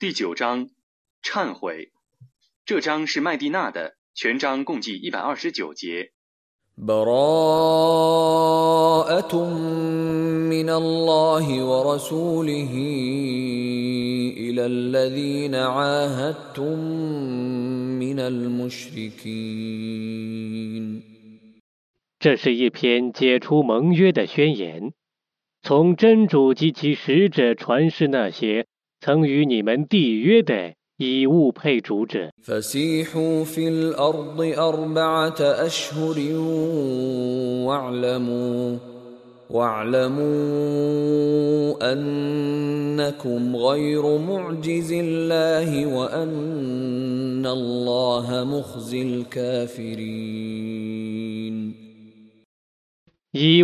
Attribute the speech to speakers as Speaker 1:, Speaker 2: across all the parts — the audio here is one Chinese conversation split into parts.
Speaker 1: 第九章，忏悔。这章是麦蒂娜的，全章共计一百二十九节。这是一篇解除盟约的宣言，从真主及其使者传世那些。曾与你们缔约的以物配主者，以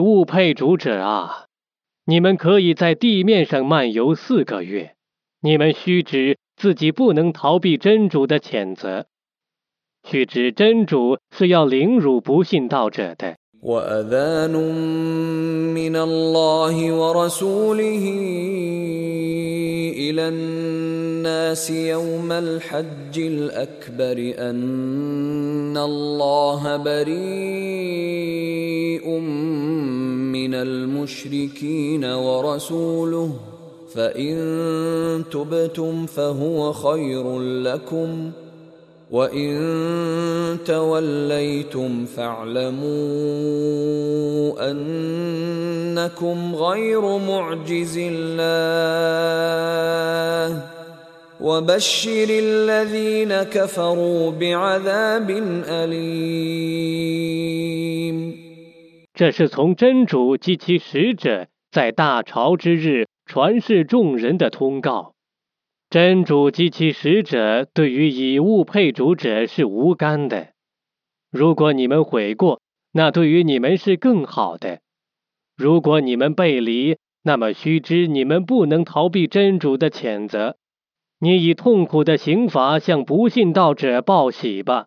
Speaker 1: 物配主者啊，你们可以在地面上漫游四个月。你们须知，自己不能逃避真主的谴责；须知真主是要凌辱不信道者的。فان تبتم فهو خير لكم وان توليتم فاعلموا انكم غير معجز الله وبشر الذين كفروا بعذاب اليم 这是从真主及其使者在大潮之日传世众人的通告：真主及其使者对于以物配主者是无干的。如果你们悔过，那对于你们是更好的；如果你们背离，那么须知你们不能逃避真主的谴责。你以痛苦的刑罚向不信道者报喜吧。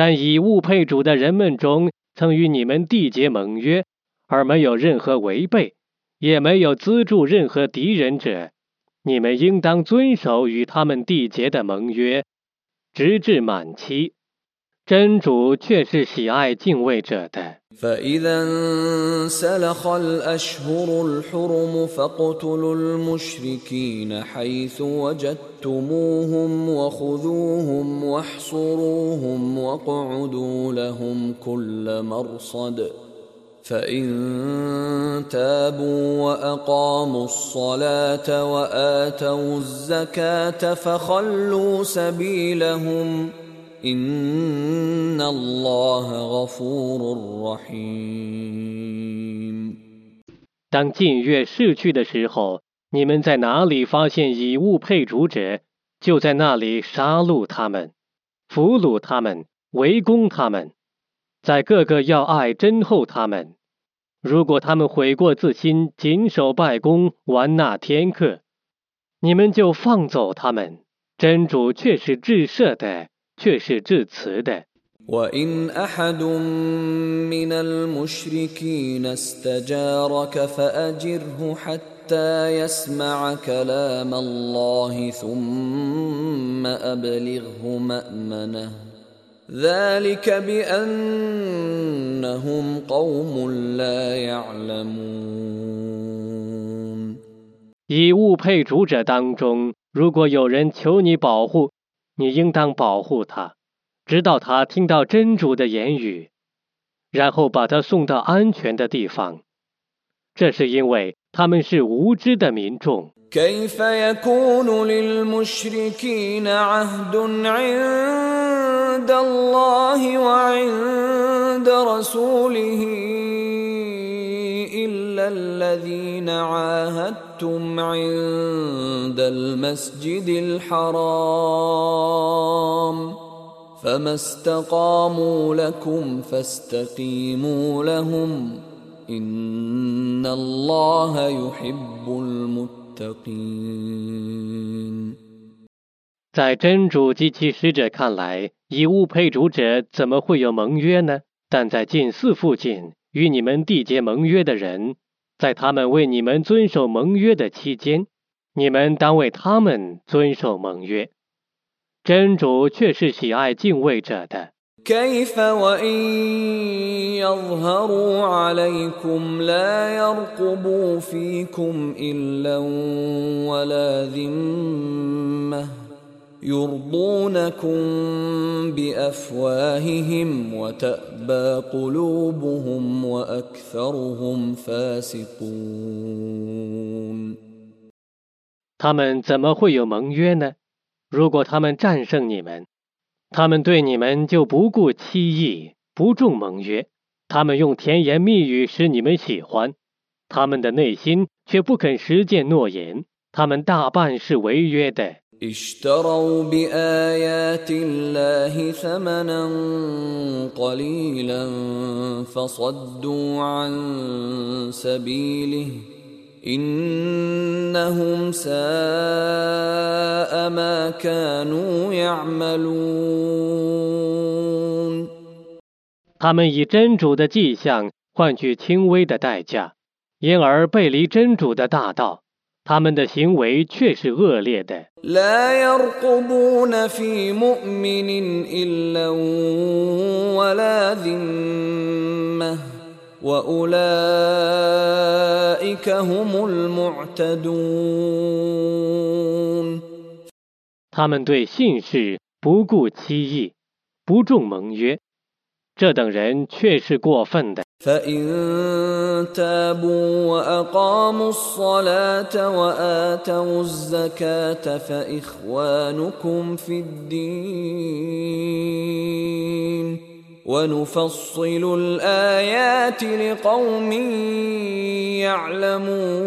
Speaker 1: 但以物配主的人们中，曾与你们缔结盟约，而没有任何违背，也没有资助任何敌人者，你们应当遵守与他们缔结的盟约，直至满期。真主却
Speaker 2: 是喜爱敬畏者的。فإذا انسلخ الأشهر الحرم فاقتلوا المشركين حيث وجدتموهم وخذوهم واحصروهم واقعدوا لهم كل مرصد فإن تابوا وأقاموا الصلاة وآتوا الزكاة فخلوا سبيلهم ۖ
Speaker 1: 当近月逝去的时候，你们在哪里发现以物配主者，就在那里杀戮他们、俘虏他们、围攻他们，在各个要爱真后他们。如果他们悔过自新，谨守拜功，完纳天课，你们就放走他们。真主却是至赦的。却是致辞的。
Speaker 2: وَإِنْ أَحَدٌ مِنَ الْمُشْرِكِينَ أَسْتَجَارَكَ فَأَجِرْهُ حَتَّى يَسْمَعَ كَلَامَ اللَّهِ ثُمَّ أَبْلِغُهُ مَأْمَنَهُ ذَالِكَ بِأَنَّهُمْ قَوْمٌ لَا يَعْلَمُونَ
Speaker 1: 以物配主者当中，如果有人求你保护。你应当保护他，直到他听到真主的言语，然后把他送到安全的地方。这是因为他们是无知的民众。在真主及其使者看来，以物配主者怎么会有盟约呢？但在近寺附近与你们缔结盟约的人。在他们为你们遵守盟约的期间，你们当为他们遵守盟约。真主却是喜爱敬畏者的。
Speaker 2: 他
Speaker 1: 们怎么会有盟约呢？如果他们战胜你们，他们对你们就不顾期意，不重盟约。他们用甜言蜜语使你们喜欢，他们的内心却不肯实践诺言。他们大半是违约的。اشتروا بآيات الله ثمنا
Speaker 2: قليلا فصدوا عن سبيله إنهم ساء ما كانوا يعملون
Speaker 1: 他们以真主的迹象换取轻微的代价，因而背离真主的大道。他们的行为却是恶劣的。他们对信氏不顾其义，不重盟约，这等人却是过分的。فإن تابوا وأقاموا الصلاة وآتوا الزكاة فإخوانكم في الدين ونفصل الآيات لقوم يعلمون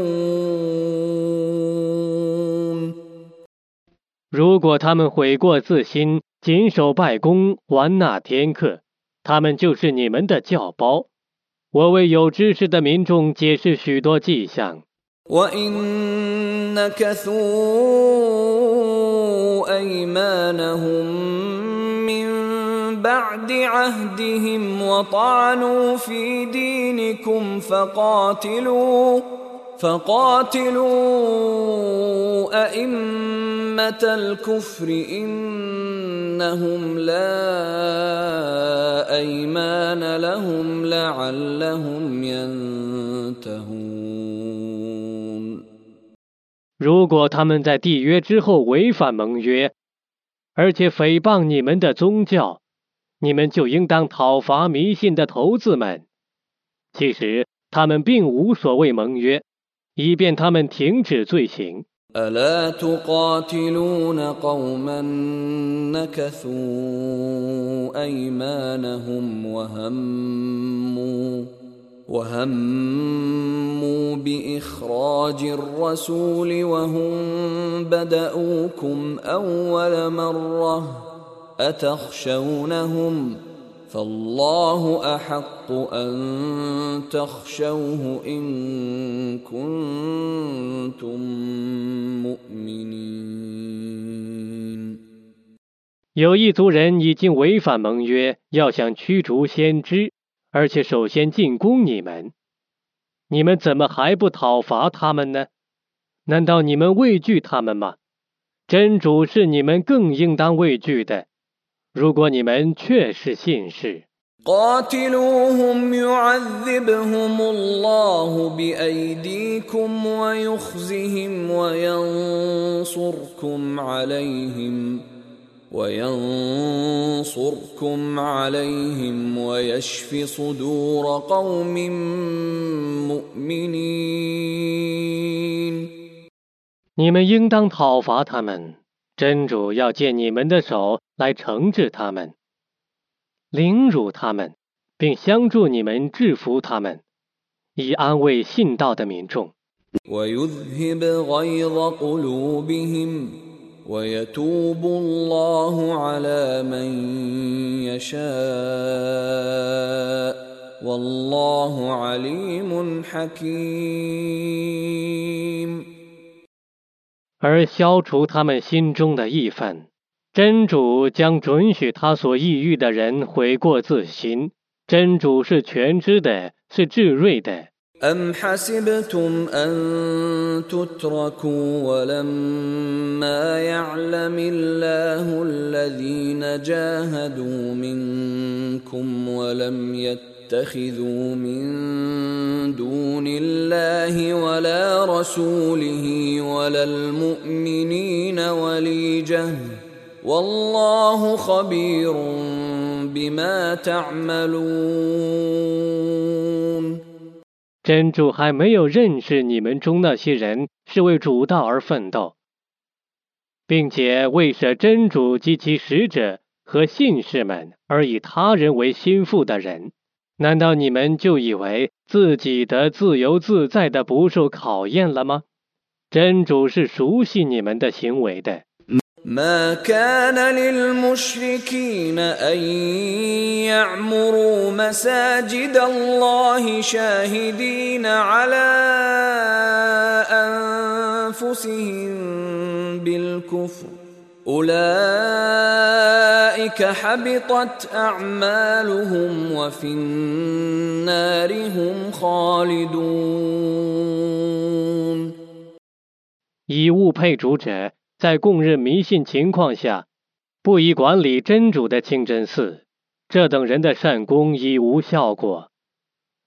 Speaker 1: 如果他们悔过自新，谨守拜功，完纳天课，他们就是你们的教包。我为有知识的民众解释许多迹象。如果他们在缔约之后违反盟约，而且诽谤你们的宗教，你们就应当讨伐迷信的头子们。其实他们并无所谓盟约。以便他们停止罪行。
Speaker 2: ألا تقاتلون قوما نكثوا أيمانهم وهموا وهموا بإخراج الرسول وهم بدأوكم أول مرة أتخشونهم ؟
Speaker 1: 有一族人已经违反盟约，要想驱逐先知，而且首先进攻你们，你们怎么还不讨伐他们呢？难道你们畏惧他们吗？真主是你们更应当畏惧的。如果你们确是信士，你们应当讨伐他们。真主要借你们的手来惩治他们、凌辱他们，并相助你们制服他们，以安慰信道的民众。而消除他们心中的义愤，真主将准许他所抑郁的人悔过自新。真主是全知的，是智睿的。
Speaker 2: 真
Speaker 1: 主还没有认识你们中那些人是为主道而奋斗，并且为舍真主及其使者和信士们而以他人为心腹的人。难道你们就以为自己的自由自在的不受考验了吗？真主是熟悉你们的行为的。以物配主者，在供认迷信情况下，不宜管理真主的清真寺。这等人的善功已无效果。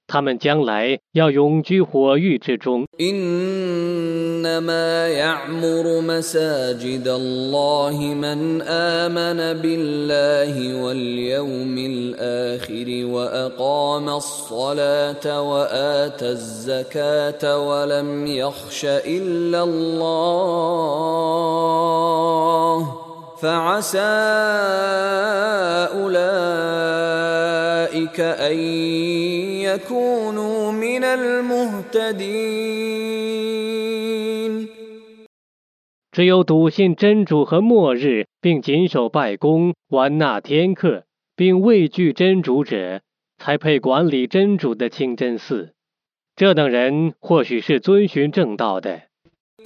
Speaker 1: 他们将来要永居火狱之中。إنما يعمر مساجد الله من آمن بالله واليوم الآخر وأقام
Speaker 2: الصلاة وآتى الزكاة ولم يخش إلا الله 只
Speaker 1: 有笃信真主和末日，并谨守拜功、完纳天课，并畏惧真主者，才配管理真主的清真寺。这等人或许是遵循正道的。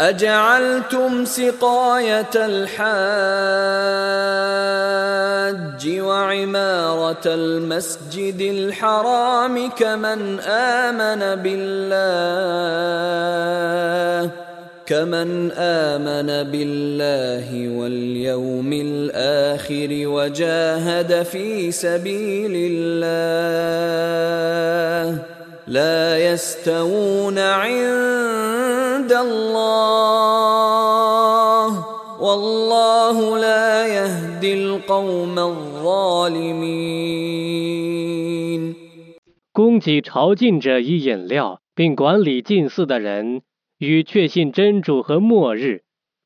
Speaker 2: أجعلتم سقاية الحاج وعمارة المسجد الحرام كمن آمن بالله كمن آمن بالله واليوم الآخر وجاهد في سبيل الله 供
Speaker 1: 给朝觐者以饮料，并管理近寺的人与确信真主和末日，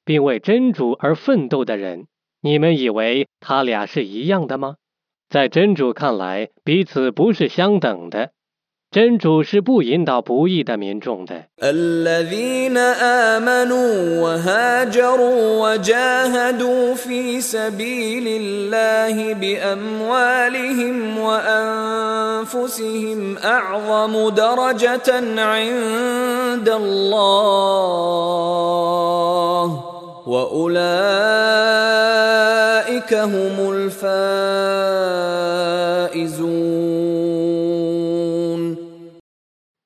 Speaker 1: 并为真主而奋斗的人，你们以为他俩是一样的吗？在真主看来，彼此不是相等的。真主是不引导不义的民众的。الذين آمنوا وهاجروا وجاهدوا في سبيل الله بأموالهم وأنفسهم أعظم درجة عند الله وأولئك هم الفائزون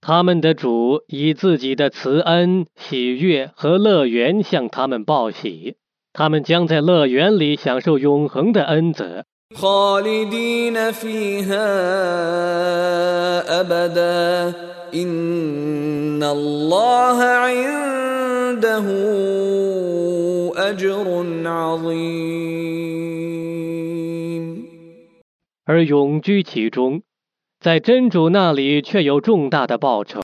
Speaker 1: 他们的主以自己的慈恩、喜悦和乐园向他们报喜，他们将在乐园里享受永恒的恩泽。而永居其中，在真主那里却有重大的报酬。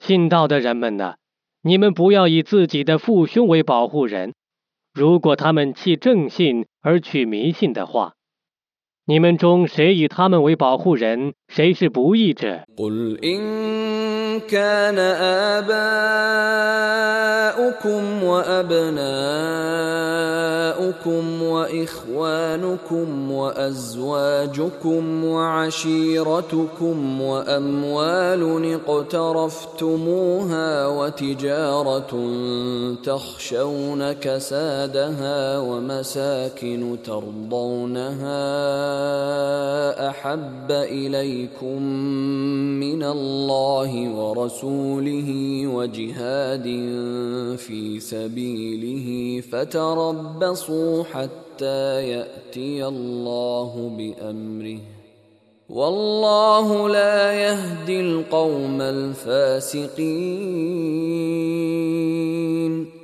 Speaker 1: 信道的人们呢？你们不要以自己的父兄为保护人，如果他们弃正信而取迷信的话。你们中谁以他们为保护人，谁是不义者？قل
Speaker 2: إن كان آباؤكم وأبناؤكم وإخوانكم وأزواجكم وعشيرتكم وأموال اقترفتموها وتجارة تخشون كسادها ومساكن ترضونها احب اليكم من الله ورسوله وجهاد في سبيله فتربصوا حتى ياتي الله بامره والله لا يهدي القوم الفاسقين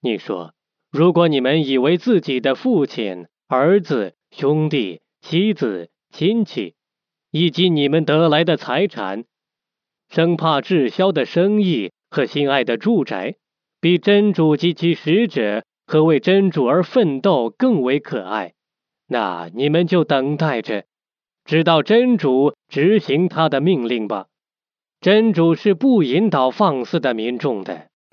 Speaker 2: 你说，
Speaker 1: 如果你们以为自己的父亲、儿子兄弟、妻子、亲戚，以及你们得来的财产，生怕滞销的生意和心爱的住宅，比真主及其使者和为真主而奋斗更为可爱。那你们就等待着，直到真主执行他的命令吧。真主是不引导放肆的民众的。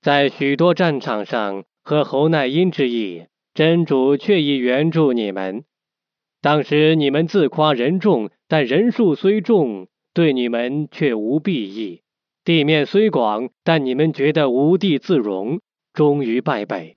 Speaker 1: 在许多战场上，和侯奈因之意，真主却已援助你们。当时你们自夸人众，但人数虽众，对你们却无裨益；地面虽广，但你们觉得无地自容，终于败北。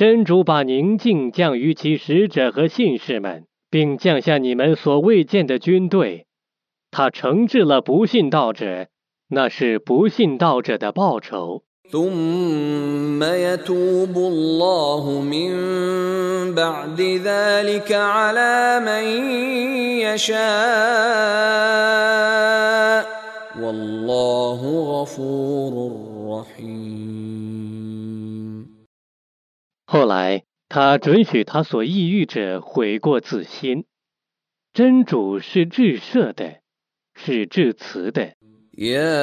Speaker 1: 真主把宁静降于其使者和信士们，并降下你们所未见的军队。他惩治了不信道者，那是不信道者的报酬。后来，他准许他所抑郁者悔过自新。真主是至赦的，是至慈的。يا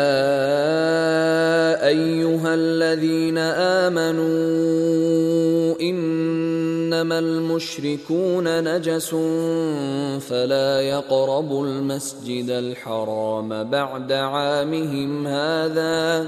Speaker 1: ايها الذين امنوا انما المشركون
Speaker 2: نجس فلا يقربوا المسجد الحرام بعد عامهم هذا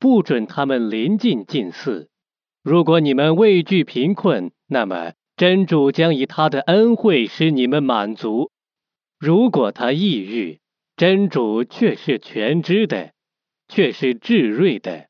Speaker 1: 不准他们临近近似。如果你们畏惧贫困，那么真主将以他的恩惠使你们满足。如果他抑郁，真主却是全知的，却是智睿的。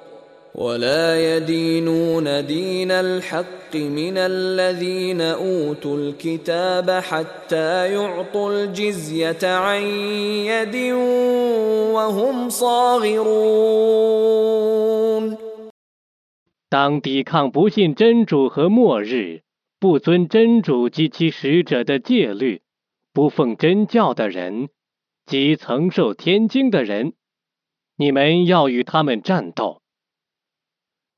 Speaker 2: 当
Speaker 1: 抵抗不信真主和末日、不遵真主及其使者的戒律、不奉真教的人，及曾受天经的人，你们要与他们战斗。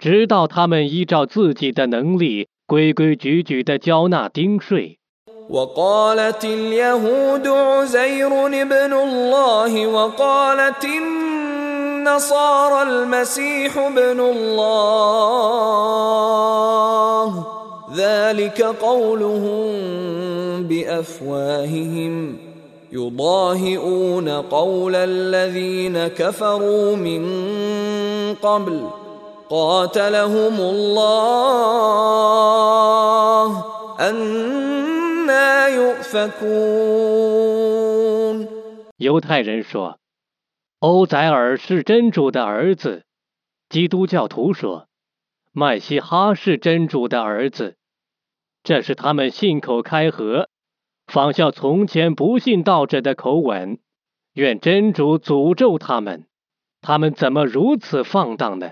Speaker 1: 直到他们依照自己的能力，规规矩矩地交纳丁税。وَقَالَتِ الْيَهُودُ عُزَيْرٌ بْنُ اللَّهِ وَقَالَتِ النَّصَارَى الْمَسِيحُ بْنُ اللَّهِ ذَلِكَ قَوْلُهُم بِأَفْوَاهِهِمْ يُضَاهِؤُنَ قَوْلَ الَّذِينَ كَفَرُوا مِن قَبْلِ 犹太人说：“欧宰尔是真主的儿子。”基督教徒说：“麦西哈是真主的儿子。”这是他们信口开河，仿效从前不信道者的口吻。愿真主诅咒他们！他们怎么如此放荡呢？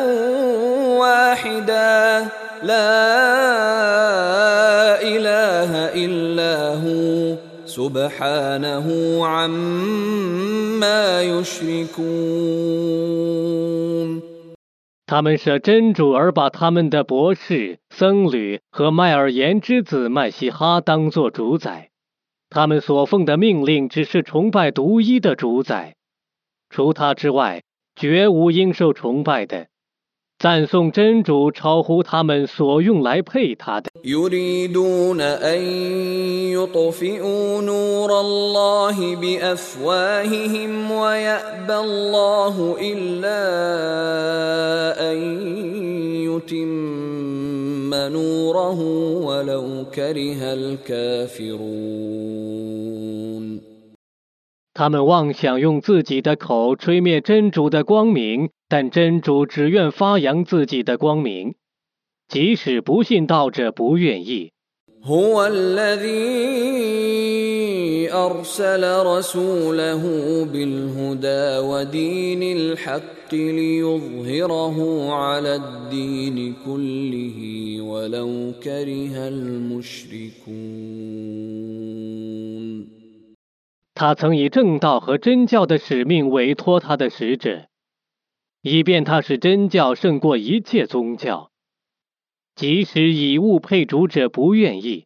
Speaker 1: 他们舍真主，而把他们的博士、僧侣和麦尔言之子麦西哈当作主宰。他们所奉的命令，只是崇拜独一的主宰，除他之外，绝无应受崇拜的。赞颂真主超乎他们所用来配他的。يريدون أن يطفئوا نور الله بأفواههم ويأبى الله إلا
Speaker 2: أن يتم نوره ولو كره الكافرون.
Speaker 1: 他们妄想用自己的口吹灭真主的光明，但真主只愿发扬自己的光明，即使不信道者不愿意。他曾以正道和真教的使命委托他的使者，以便他使真教胜过一切宗教，即使以物配主者不愿意。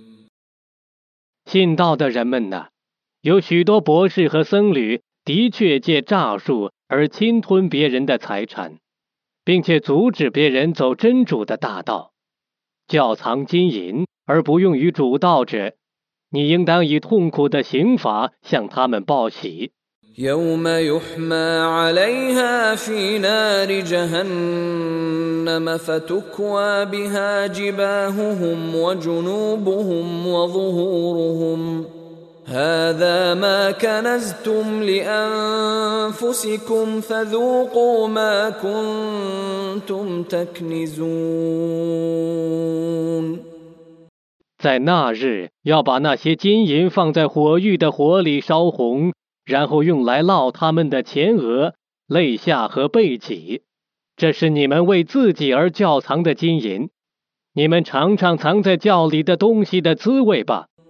Speaker 1: 信道的人们呢，有许多博士和僧侣，的确借诈术而侵吞别人的财产，并且阻止别人走真主的大道，窖藏金银而不用于主道者，你应当以痛苦的刑罚向他们报喜。يوم يحمى عليها في نار جهنم فتكوى بها جباههم وجنوبهم وظهورهم هذا ما كنزتم لانفسكم فذوقوا ما كنتم تكنزون 在那日，要把那些金银放在火狱的火里烧红，然后用来烙他们的前额、肋下和背脊，这是你们为自己而窖藏的金银。你们尝尝藏在窖里的东西的滋味吧。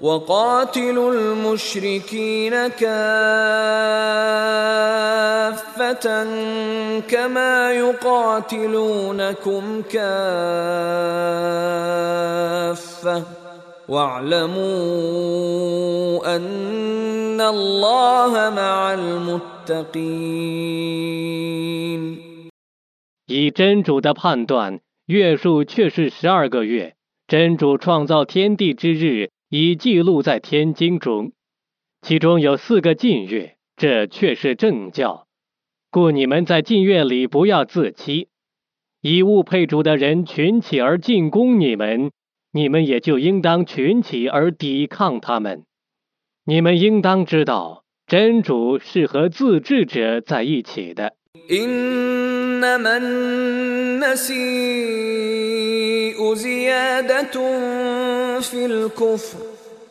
Speaker 2: وقاتلوا المشركين كافة كما
Speaker 1: يقاتلونكم كافة واعلموا أن الله مع المتقين 以真主的判断，月数却是十二个月。真主创造天地之日已记录在天经中，其中有四个禁月，这却是正教，故你们在禁月里不要自欺。以物配主的人群起而进攻你们，你们也就应当群起而抵抗他们。你们应当知道，真主是和自治者在一起的。
Speaker 2: انما النسيء زياده في الكفر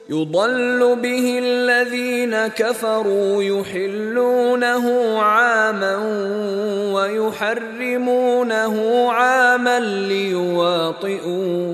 Speaker 2: يضل به الذين كفروا يحلونه عاما ويحرمونه عاما ليواطئوا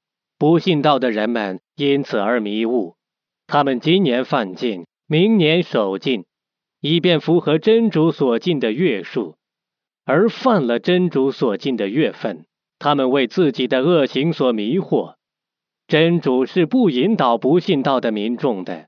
Speaker 1: 不信道的人们因此而迷误，他们今年犯禁，明年守禁，以便符合真主所禁的月数，而犯了真主所禁的月份。他们为自己的恶行所迷惑，真主是不引导不信道的民众的。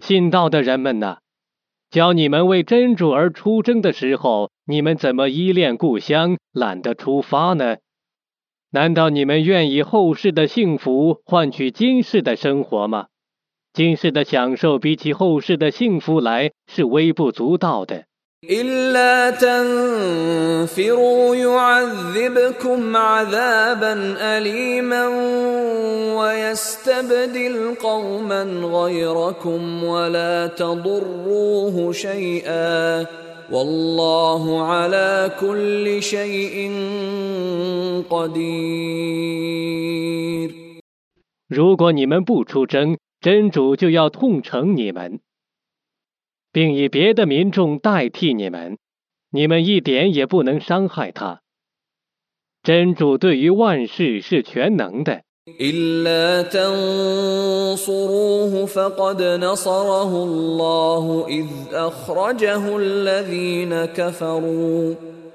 Speaker 1: 信道的人们呐，教你们为真主而出征的时候，你们怎么依恋故乡，懒得出发呢？难道你们愿以后世的幸福换取今世的生活吗？今世的享受比起后世的幸福来，是微不足道的。
Speaker 2: إلا تنفروا يعذبكم عذابا أليما ويستبدل قوما غيركم ولا تضروه شيئا والله على كل شيء قدير 如果你们不出
Speaker 1: 征，真主就要痛惩你们。并以别的民众代替你们，你们一点也不能伤害他。真主对于万事是全能的。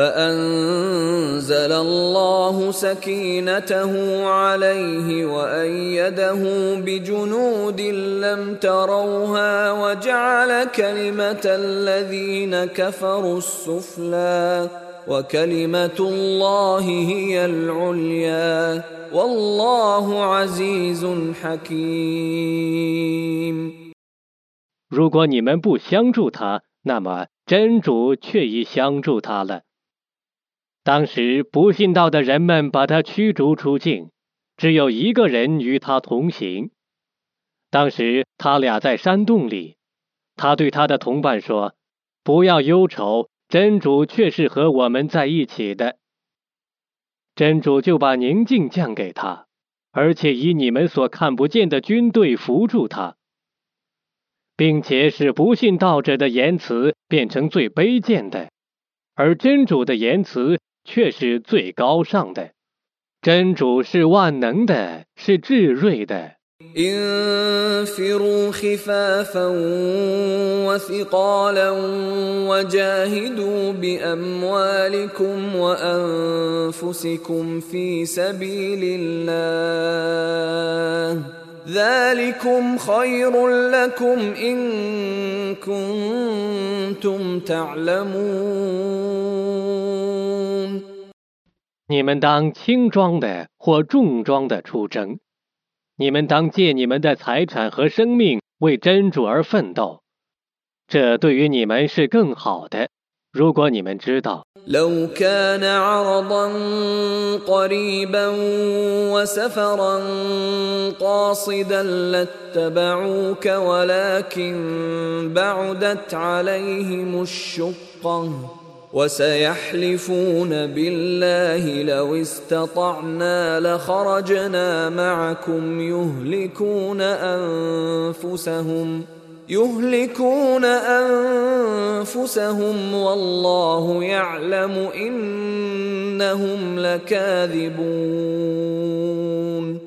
Speaker 2: فأنزل الله سكينته عليه وأيده بجنود لم تروها وجعل كلمة
Speaker 1: الذين كفروا السفلى وكلمة الله هي العليا والله عزيز حكيم 如果你们不相助他，那么真主却已相助他了。当时不信道的人们把他驱逐出境，只有一个人与他同行。当时他俩在山洞里，他对他的同伴说：“不要忧愁，真主却是和我们在一起的。真主就把宁静降给他，而且以你们所看不见的军队扶助他，并且使不信道者的言辞变成最卑贱的，而真主的言辞。”却是最高上的，真主是万能的，是至睿的。你们当轻装的或重装的出征，你们当借你们的财产和生命为真主而奋斗，这对于你们是更好的。如果你们知道。وسيحلفون بالله لو استطعنا لخرجنا معكم يهلكون أنفسهم يهلكون أنفسهم والله يعلم إنهم لكاذبون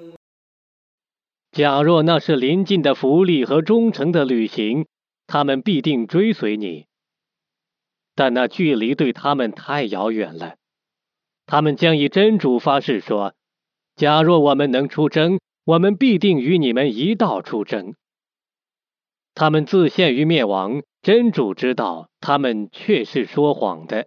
Speaker 1: 假若那是临近的福利和忠诚的旅行，他们必定追随你。但那距离对他们太遥远了，他们将以真主发誓说：假若我们能出征，我们必定与你们一道出征。他们自陷于灭亡，真主知道他们却是说谎的。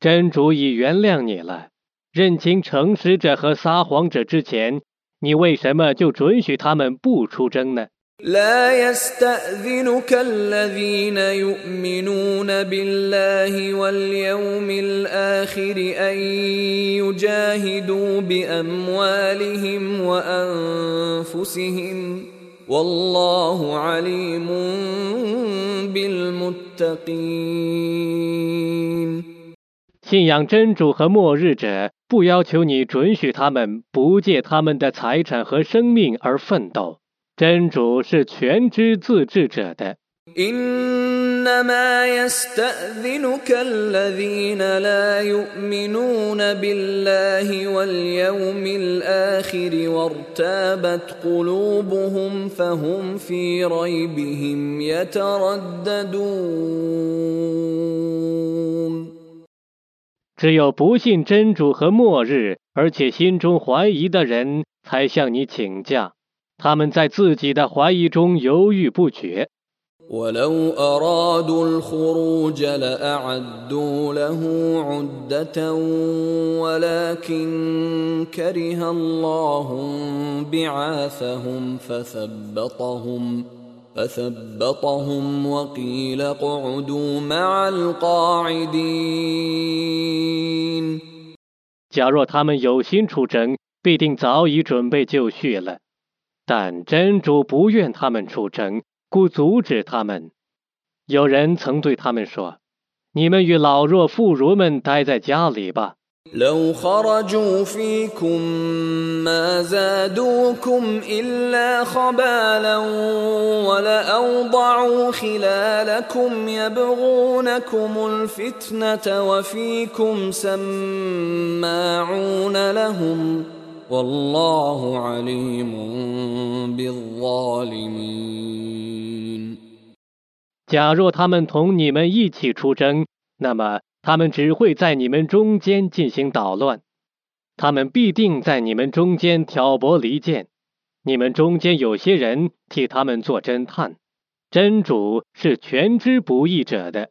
Speaker 1: 真主已原谅你了。认清诚实者和撒谎者之前，你为什么就准许他们不出征呢？لا يستأذنك الذين يؤمنون بالله واليوم الآخر أن يجاهدوا بأموالهم وأنفسهم والله عليم بالمتقين 信仰真主和末日者，不要求你准许他们不借他们的财产和生命而奋斗。真主是全知自治者的。只有不信真主和末日，而且心中怀疑的人，才向你请假。他们在自己的怀疑中犹豫不决。假若他们有心出征，必定早已准备就绪了。但真主不愿他们出城，故阻止他们。有人曾对他们说：“你们与老弱妇孺们待在家里吧。”假若他们同你们一起出征，那么他们只会在你们中间进行捣乱，他们必定在你们中间挑拨离间。你们中间有些人替他们做侦探，真主是全知不义者的。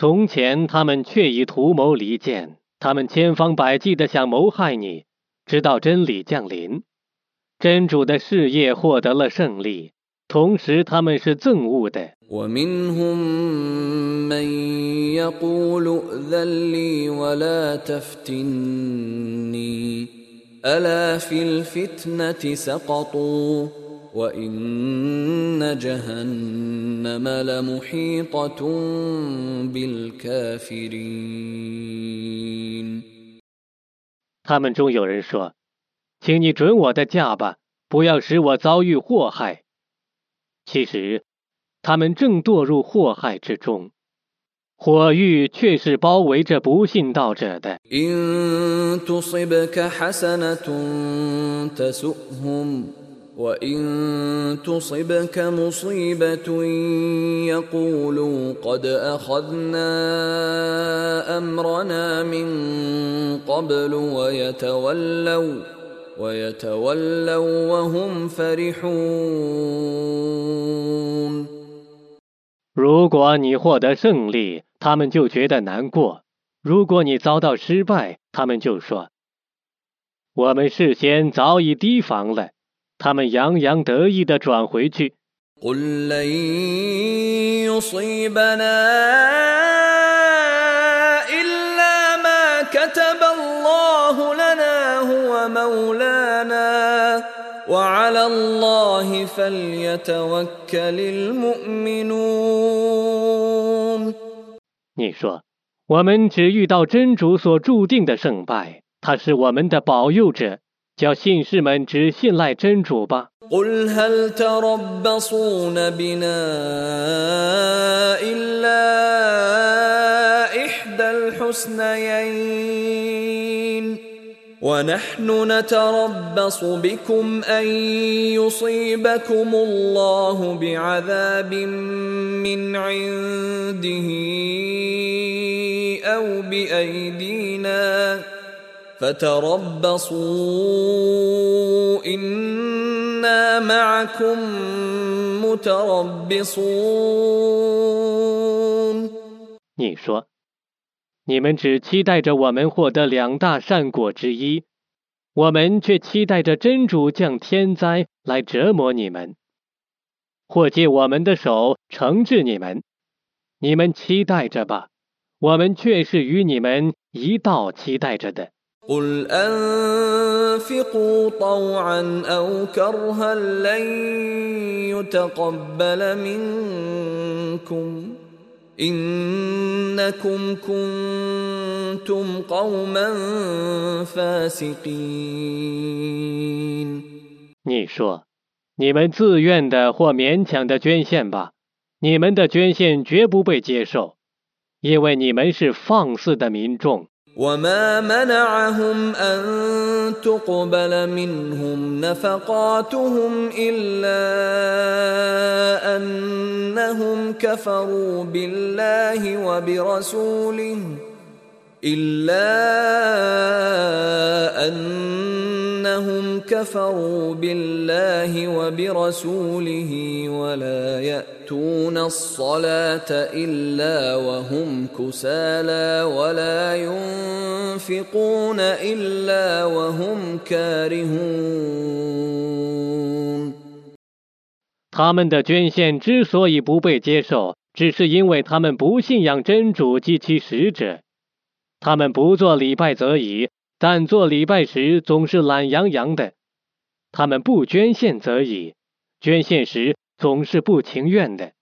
Speaker 1: 从前，他们确已图谋离间，他们千方百计的想谋害你，直到真理降临，真主的事业获得了胜利。同时，他们是憎恶的。他们中有人说：“请你准我的假吧，不要使我遭遇祸害。”其实，他们正堕入祸害之中。火狱却是包围着不信道者的。如果你获得胜利，他们就觉得难过；如果你遭到失败，他们就说：“我们事先早已提防了。”他们洋洋得意地转回去。你说：“我们只遇到真主所注定的胜败，他是我们的保佑者。”叫信士们只信赖真主吧。ونحن هل تربصون بنا إلا إحدى الحسنيين ونحن نتربص بكم أن يصيبكم الله بعذاب من عنده أو بأيدينا ۖ你说：“你们只期待着我们获得两大善果之一，我们却期待着真主降天灾来折磨你们，或借我们的手惩治你们。你们期待着吧，我们却是与你们一道期待着的。”你说：“你们自愿的或勉强的捐献吧，你们的捐献绝不被接受，因为你们是放肆的民众。” وما منعهم ان تقبل منهم نفقاتهم الا انهم كفروا بالله وبرسوله إلا أنهم كفروا بالله وبرسوله ولا يأتون الصلاة إلا وهم كسالى ولا ينفقون إلا وهم كارهون 他们的捐献之所以不被接受，只是因为他们不信仰真主及其使者。他们不做礼拜则已，但做礼拜时总是懒洋洋的；他们不捐献则已，捐献时总是不情愿的。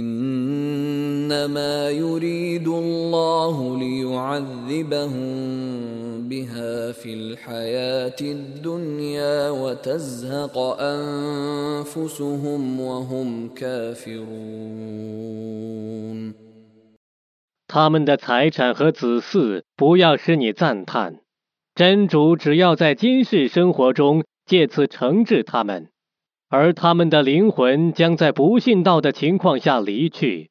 Speaker 1: إنما يريد الله ليعذبهم بها في الحياة الدنيا وتزهق أنفسهم وهم كافرون。他们的财产和子嗣不要使你赞叹，真主只要在今世生活中借此惩治他们。而他们的灵魂将在不信道的情况下离去。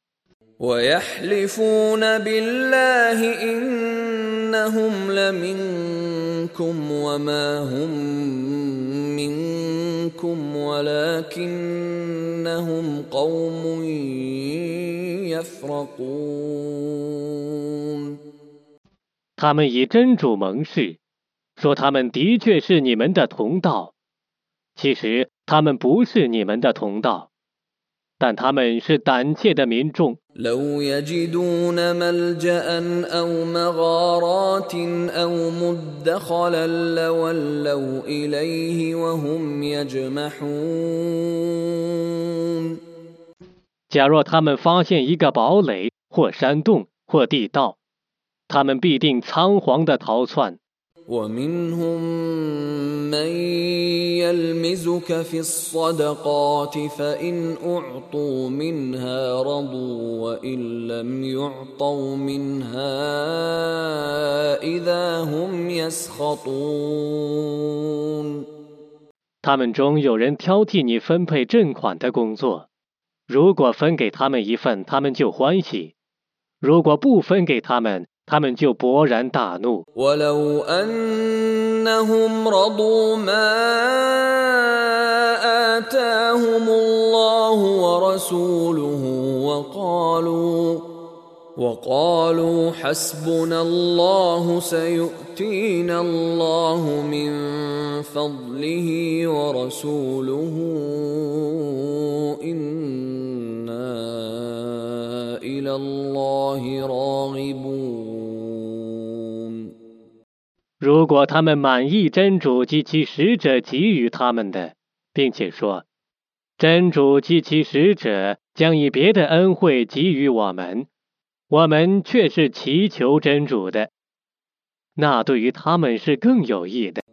Speaker 1: 他们以真主盟誓，说他们的确是你们的同道，其实。他们不是你们的同道，但他们是胆怯的民众。假若他们发现一个堡垒或山洞或地道，他们必定仓皇的逃窜。ومنهم من يلمزك في الصدقات فان اعطوا منها رضوا وان لم يعطوا منها اذا هم يسخطون 他们中有人挑剔你分配正款的工作，如果分给他们一份，他们就欢喜；如果不分给他们，他们就勃然大怒。وقالوا أنهم رضوا ما آتاهم الله ورسوله وقالوا وقالوا حسبنا الله سيؤتينا الله من فضله ورسوله إنا إلى الله راغبون 如果他们满意真主及其使者给予他们的，并且说真主及其使者将以别的恩惠给予我们，我们却是祈求真主的，那对于他们是更有益的。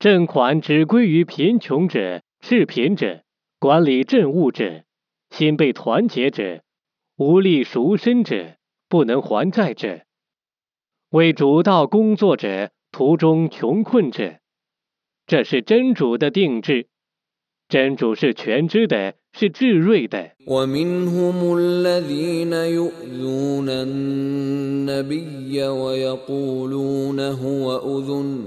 Speaker 1: 真款只归于贫穷者、赤贫者、管理政务者、心被团结者、无力赎身者、不能还债者、为主道工作者、途中穷困者。这是真主的定制，真主是全知的。是至睿的。ومنهم الذين يؤذون النبي ويقولون هو أذن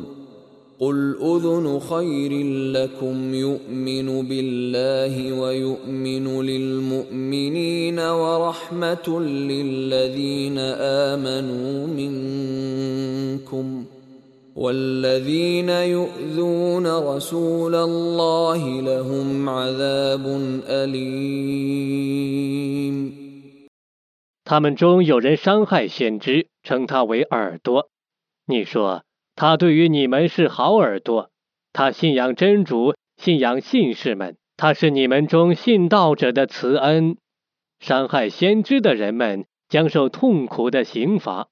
Speaker 1: قل أذن خير لكم يؤمن بالله ويؤمن للمؤمنين ورحمة للذين آمنوا منكم ۖ他们中有人伤害先知，称他为耳朵。你说他对于你们是好耳朵。他信仰真主，信仰信士们。他是你们中信道者的慈恩。伤害先知的人们将受痛苦的刑罚。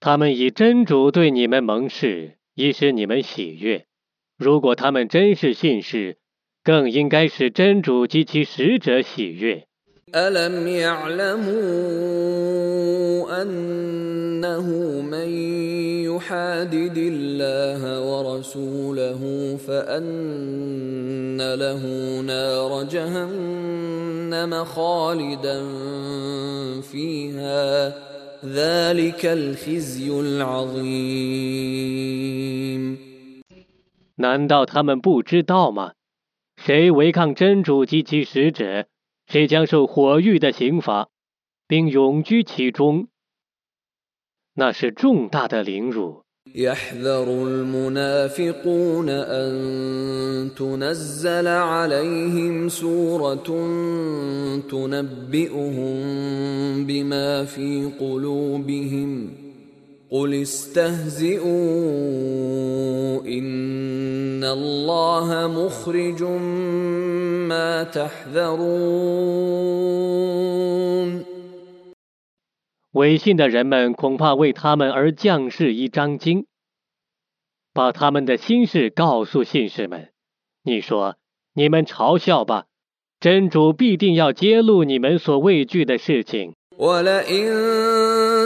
Speaker 1: 他们以真主对你们盟誓，以使你们喜悦。如果他们真是信士，更应该使真主及其使者喜悦。ألم يعلموا أنه من يحادد الله ورسوله فأن له نار جهنم خالدا فيها ذلك الخزي العظيم 难道他们不知道吗？谁违抗真主及其使者，谁将受火狱的刑罚，并永居其中？那是重大的凌辱。ق ل ْ س ت ه ز و ا إ ن ا ل ل ه م خ ر ج م ا ت ح ذ ر و ن 违信的人们恐怕为他们而降世一张经，把他们的心事告诉信士们。你说，你们嘲笑吧，真主必定要揭露你们所畏惧的事情。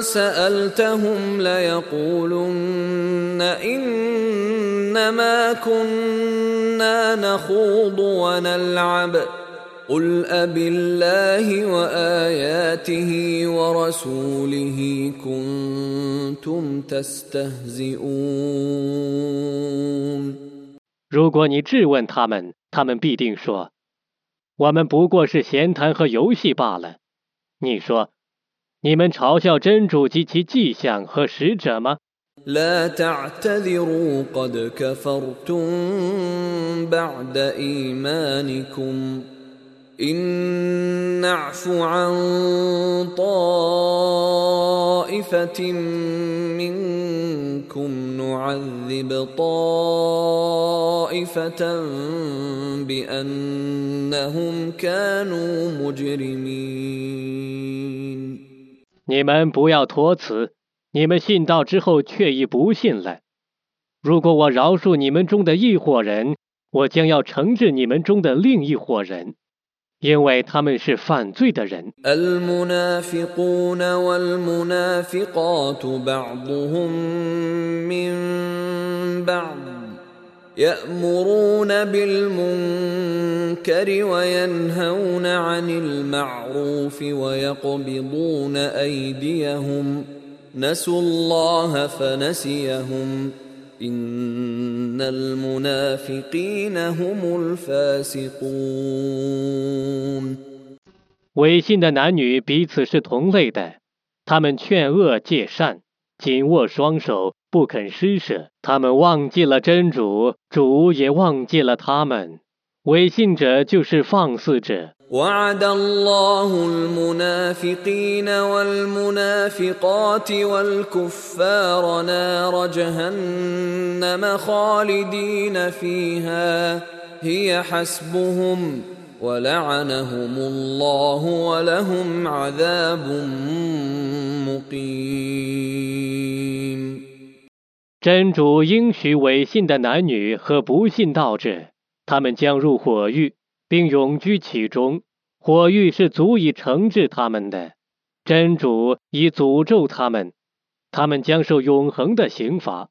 Speaker 1: سألتهم ليقولن إنما كنا نخوض ونلعب قل أب الله وآياته ورسوله كنتم تستهزئون 如果你质问他们，他们必定说：“我们不过是闲谈和游戏罢了。”你说：“你们嘲笑真主及其迹象和使者吗？لا تعتذروا قد كفرتم بعد إيمانكم إن نعف عن طائفة منكم نعذب طائفة بأنهم كانوا مجرمين 你们不要托辞，你们信道之后却已不信了。如果我饶恕你们中的一伙人，我将要惩治你们中的另一伙人，因为他们是犯罪的人。يامرون بالمنكر وينهون عن المعروف ويقبضون ايديهم نسوا الله فنسيهم ان المنافقين هم الفاسقون 违信的男女彼此是同类的，他们劝恶戒善，紧握双手，不肯施舍，他们忘记了真主，主也忘记了他们。违信者就是放肆者。وَالْمُنَافِقِينَ وَالْمُنَافِقَاتِ وَالْكُفَّارَنَّ رَجَهُنَّ مَا خَالِدِينَ فِيهَا هِيَ حَسْبُهُمْ وَلَعَنَهُمُ اللَّهُ وَلَهُمْ عَذَابٌ مُقِيمٌ 真主应许违信的男女和不信道者，他们将入火狱，并永居其中。火狱是足以惩治他们的。真主已诅咒他们，他们将受永恒的刑罚。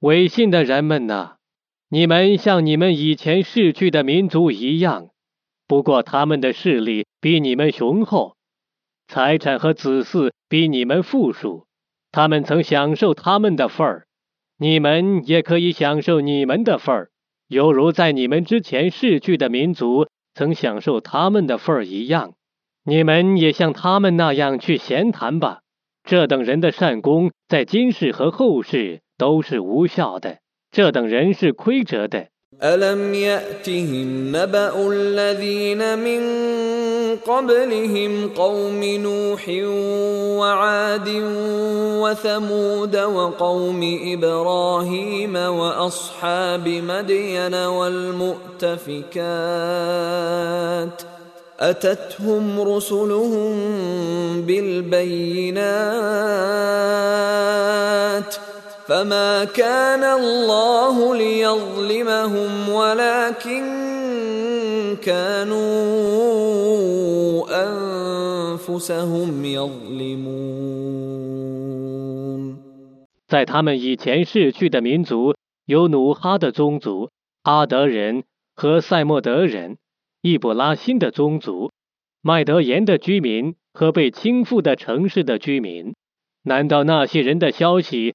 Speaker 1: 违信的人们呐，你们像你们以前逝去的民族一样，不过他们的势力比你们雄厚，财产和子嗣比你们富庶。他们曾享受他们的份儿，你们也可以享受你们的份儿，犹如在你们之前逝去的民族。曾享受他们的份儿一样，你们也像他们那样去闲谈吧。这等人的善功，在今世和后世都是无效的。这等人是亏折的。ألم يأتهم نبأ الذين من قبلهم قوم نوح وعاد وثمود وقوم إبراهيم وأصحاب مدين والمؤتفكات أتتهم رسلهم بالبينات ۖ在他们以前逝去的民族有努哈的宗族阿德人和塞莫德人、易卜拉欣的宗族、麦德延的居民和被倾覆的城市的居民。难道那些人的消息？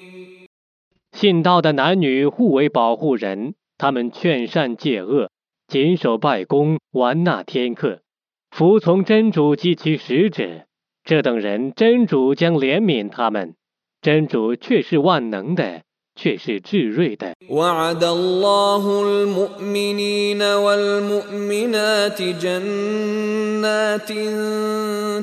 Speaker 1: 信道的男女互为保护人，他们劝善戒恶，谨守拜功，完纳天课，服从真主及其使者。这等人，真主将怜悯他们。真主却是万能的。却是至睿的。وعد الله المؤمنين والمؤمنات جنات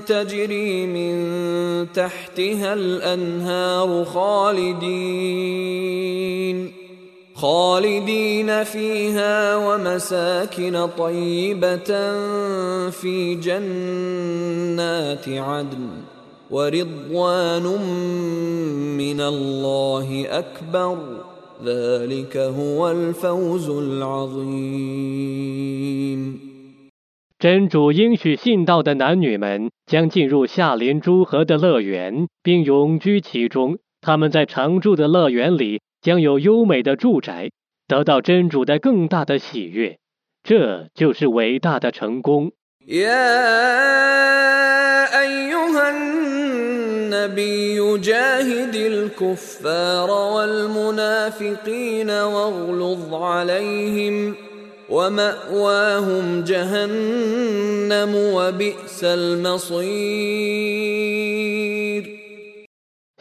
Speaker 1: تجري من تحتها الأنهار خالدين خالدين فيها ومساكن طيبة في جنات عدن ورضوان من الله أكبر ذلك هو الفوز العظيم。真主应许信道的男女们将进入夏林诸河的乐园，并永居其中。他们在常住的乐园里将有优美的住宅，得到真主的更大的喜悦。这就是伟大的成功。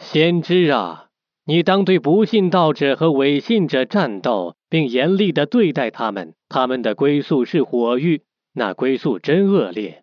Speaker 1: 先知啊，你当对不信道者和违信者战斗，并严厉地对待他们，他们的归宿是火域，那归宿真恶劣。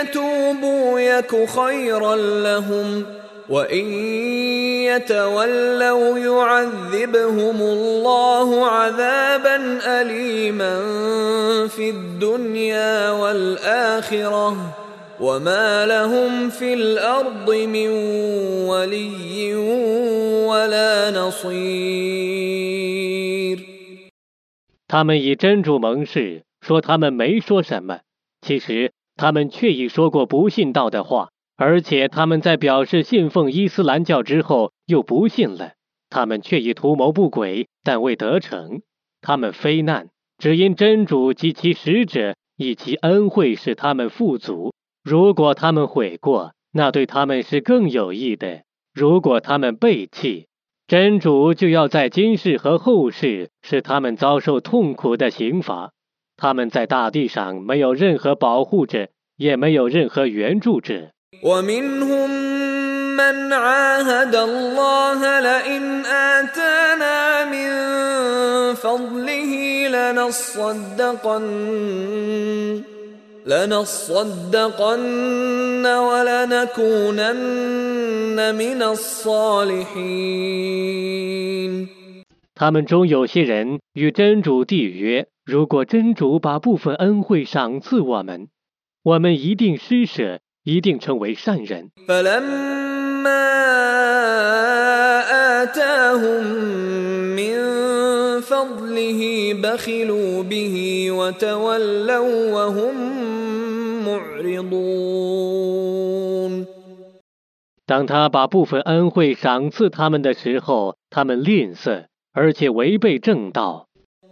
Speaker 1: يتوبوا يك خيرا لهم وان يتولوا يعذبهم الله عذابا اليما في الدنيا والاخره وما لهم في الارض من ولي ولا نصير 他们以真主盟誓，说他们没说什么。其实他们却已说过不信道的话，而且他们在表示信奉伊斯兰教之后又不信了。他们却已图谋不轨，但未得逞。他们非难，只因真主及其使者以其恩惠使他们富足。如果他们悔过，那对他们是更有益的；如果他们背弃真主，就要在今世和后世使他们遭受痛苦的刑罚。他们在大地上没有任何保护者，也没有任何援助者。他们中有些人与真主缔约。如果真主把部分恩惠赏赐我们，我们一定施舍，一定成为善人。当他把部分恩惠赏赐他们的时候，他们吝啬，而且违背正道。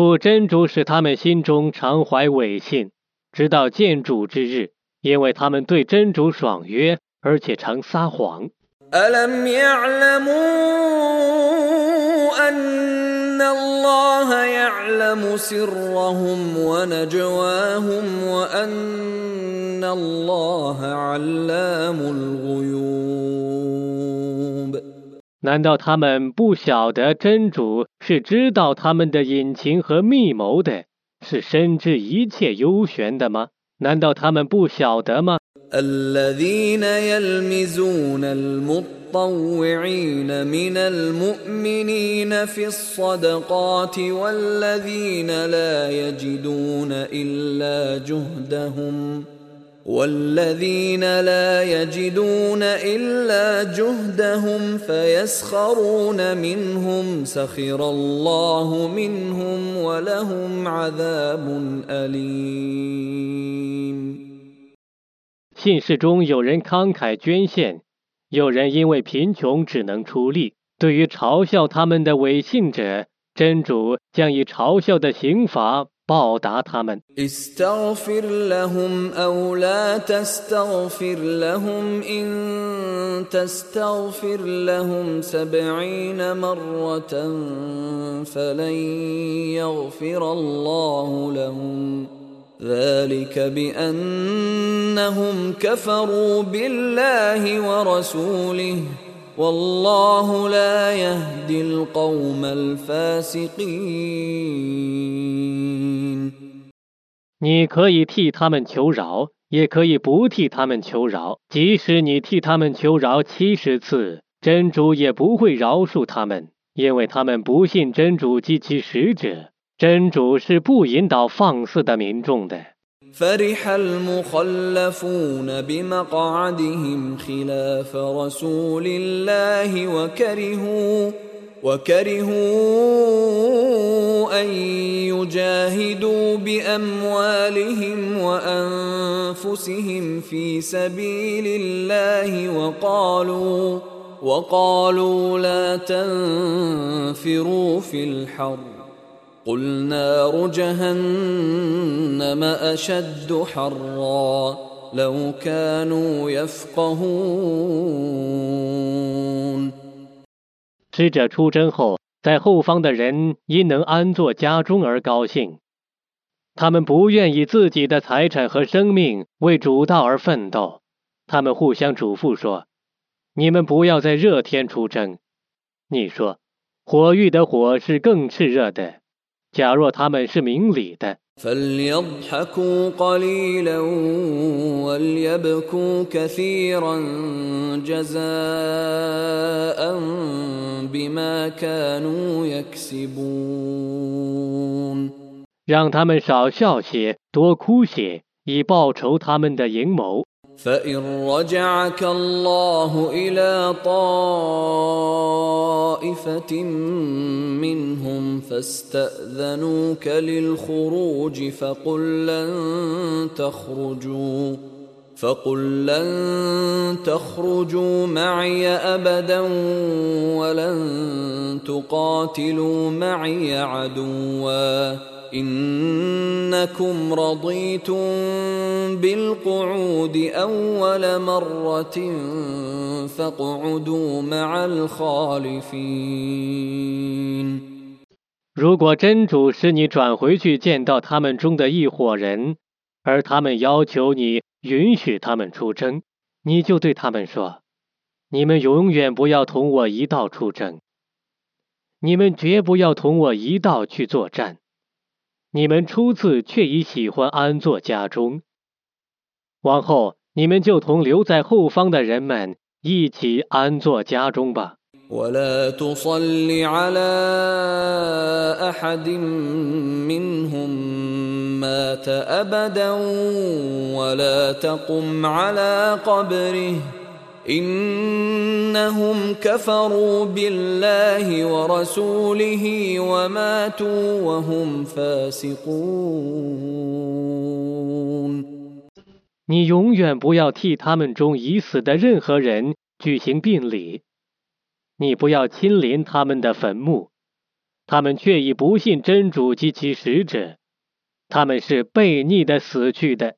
Speaker 1: 故真主使他们心中常怀伪信，直到见主之日，因为他们对真主爽约，而且常撒谎。难道他们不晓得真主是知道他们的隐情和密谋的，是深知一切幽玄的吗？难道他们不晓得吗？信士中有人慷慨捐献，有人因为贫穷只能出力。对于嘲笑他们的伪信者，真主将以嘲笑的刑罚。报答他们。استغفر لهم أو لا تستغفر لهم إن تستغفر لهم سبعين مرة فلن يغفر الله لهم ذلك بأنهم كفروا بالله ورسوله 你可以替他们求饶，也可以不替他们求饶。即使你替他们求饶七十次，真主也不会饶恕他们，因为他们不信真主及其使者。真主是不引导放肆的民众的。فرح المخلفون بمقعدهم خلاف رسول الله وكرهوا وكرهوا ان يجاهدوا باموالهم وانفسهم في سبيل الله وقالوا وقالوا لا تنفروا في الحرب 知者出征后，在后方的人因能安坐家中而高兴。他们不愿以自己的财产和生命为主道而奋斗。他们互相嘱咐说：“你们不要在热天出征。”你说：“火狱的火是更炽热的。”假若他们是明理的，让他们少笑些，多哭些，以报仇他们的阴谋。فإن رجعك الله إلى طائفة منهم فاستأذنوك للخروج فقل لن تخرجوا فقل لن تخرجوا معي أبدا ولن تقاتلوا معي عدواً 如果真主使你转回去见到他们中的一伙人，而他们要求你允许他们出征，你就对他们说：“你们永远不要同我一道出征，你们绝不要同我一道去作战。”你们初次却已喜欢安坐家中，往后你们就同留在后方的人们一起安坐家中吧。你永远不要替他们中已死的任何人举行殡礼，你不要亲临他们的坟墓，他们却已不信真主及其使者，他们是背逆的死去的。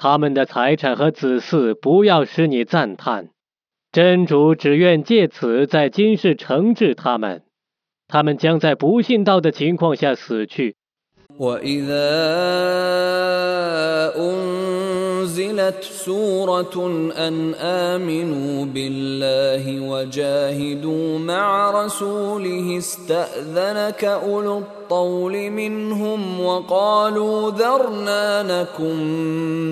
Speaker 1: 他们的财产和子嗣，不要使你赞叹。真主只愿借此在今世惩治他们，他们将在不信道的情况下死去。我 أنزلت سورة أن آمنوا بالله وجاهدوا مع رسوله استأذنك أولو الطول منهم وقالوا ذرنا نكن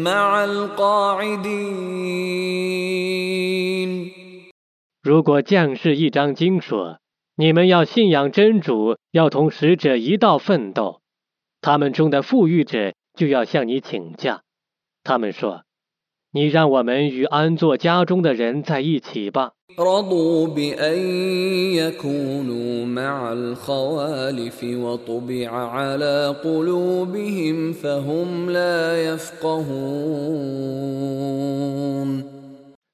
Speaker 1: مع القاعدين 如果将士一章经说，你们要信仰真主，要同使者一道奋斗，他们中的富裕者就要向你请假。他们说：“你让我们与安坐家中的人在一起吧。”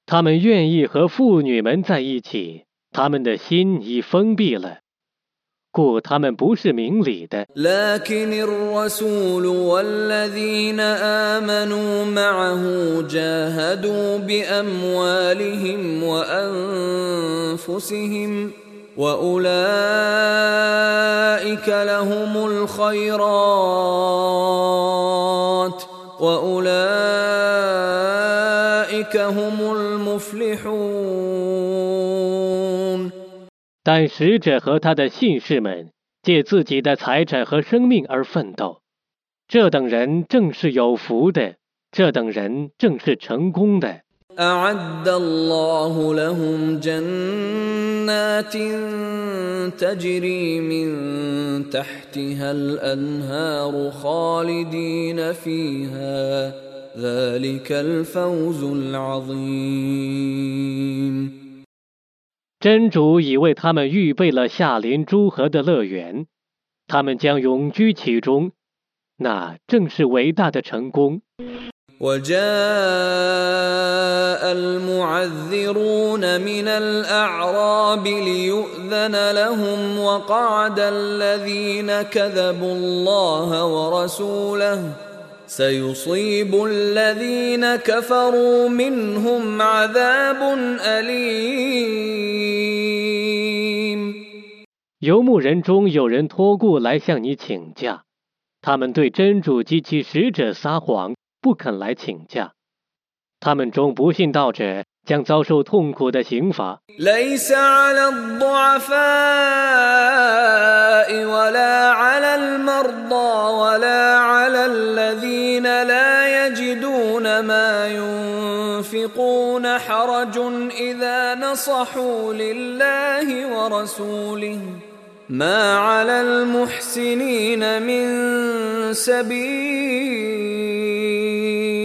Speaker 1: 他们愿意和妇女们在一起，他们的心已封闭了。故他们不是明理的。لكن الرسول والذين آمنوا معه جاهدوا بأموالهم وأنفسهم وأولئك لهم الخيرات وأولئك هم المفلحون 但使者和他的信士们借自己的财产和生命而奋斗，这等人正是有福的，这等人正是成功的。真主已为他们预备了夏林诸河的乐园，他们将永居其中。那正是伟大的成功。游牧人中有人托故来向你请假，他们对真主及其使者撒谎，不肯来请假。他们中不信道者。将遭受痛苦的刑罚。ليس على الضعفاء ولا على المرضى ولا على الذين لا يجدون ما ينفقون حرج إذا نصحوا لله ورسوله ما على المحسنين من سبيل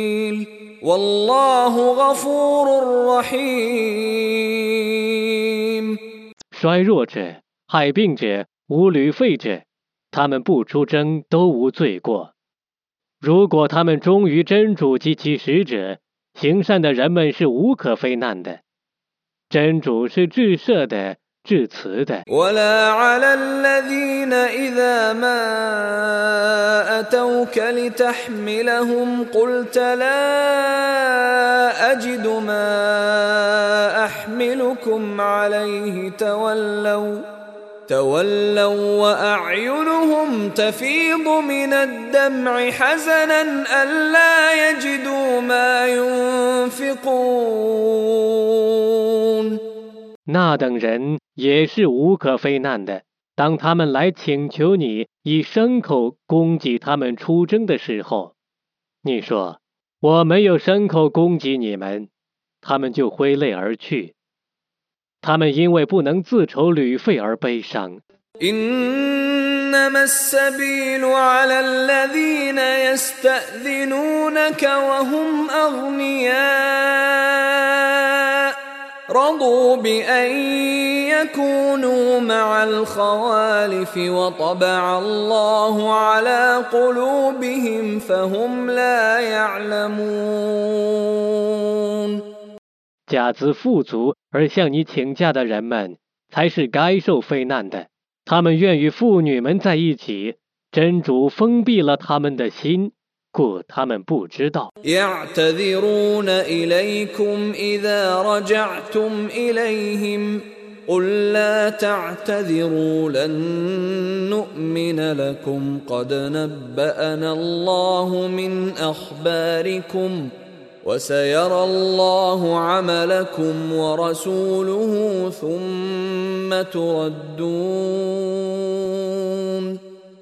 Speaker 1: 衰弱者、害病者、无旅费者，他们不出征都无罪过。如果他们忠于真主及其使者，行善的人们是无可非难的。真主是至赦的。致辞的。ولا على الذين إذا ما أتوك لتحملهم قلت لا أجد ما أحملكم عليه تولوا تولوا وأعينهم تفيض من الدمع حزنا ألا يجدوا ما ينفقون 那等人也是无可非难的。当他们来请求你以牲口供给他们出征的时候，你说我没有牲口供给你们，他们就挥泪而去。他们因为不能自筹旅费而悲伤。假之富足而向你请假的人们，才是该受非难的。他们愿与妇女们在一起，真主封闭了他们的心。故他们不知道。قل إليكم إذا رجعتم إليهم قل لا تعتذروا لن نؤمن لكم قد نبأنا الله من أخباركم وسيرى الله عملكم ورسوله ثم تردون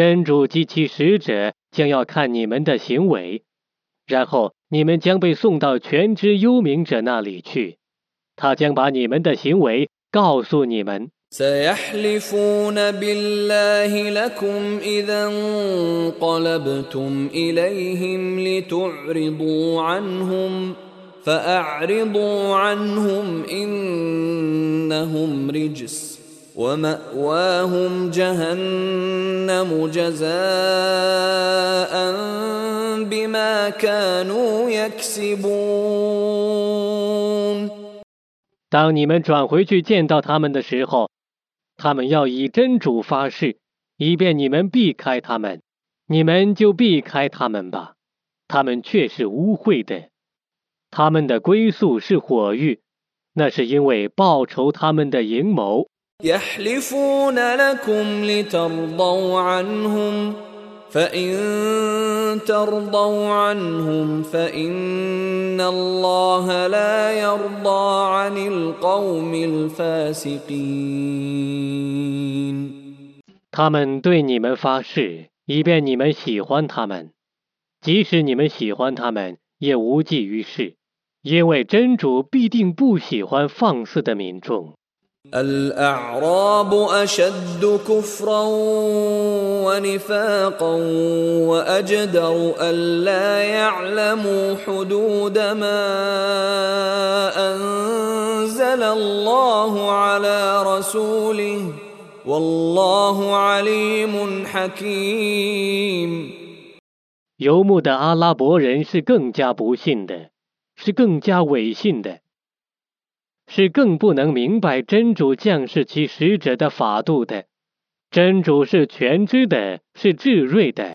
Speaker 1: 真主及其使者将要看你们的行为，然后你们将被送到全知幽冥者那里去，他将把你们的行为告诉你们。当你们转回去见到他们的时候，他们要以真主发誓，以便你们避开他们。你们就避开他们吧，他们却是污秽的，他们的归宿是火狱，那是因为报仇他们的阴谋。他们对你们发誓，以便你们喜欢他们；即使你们喜欢他们，也无济于事，因为真主必定不喜欢放肆的民众。الاعراب اشد كفرا ونفاقا واجدر الا يعلموا حدود ما انزل الله على رسوله والله عليم حكيم 游牧的阿拉伯人是更加不信的，是更加违信的。是更不能明白真主降示其使者的法度的。真主是全知的，是智睿的。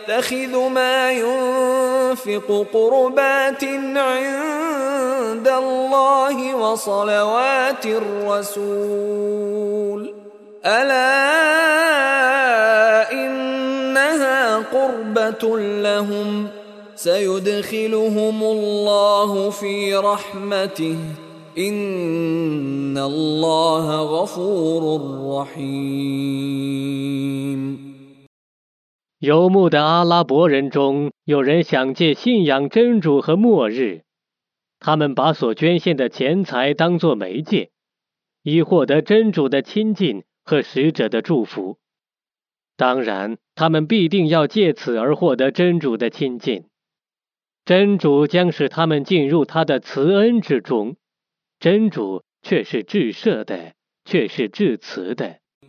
Speaker 1: يتخذ ما ينفق قربات عند الله وصلوات الرسول الا انها قربه لهم سيدخلهم الله في رحمته ان الله غفور رحيم 游牧的阿拉伯人中，有人想借信仰真主和末日，他们把所捐献的钱财当作媒介，以获得真主的亲近和使者的祝福。当然，他们必定要借此而获得真主的亲近，真主将使他们进入他的慈恩之中。真主却是至赦的，却是至慈的。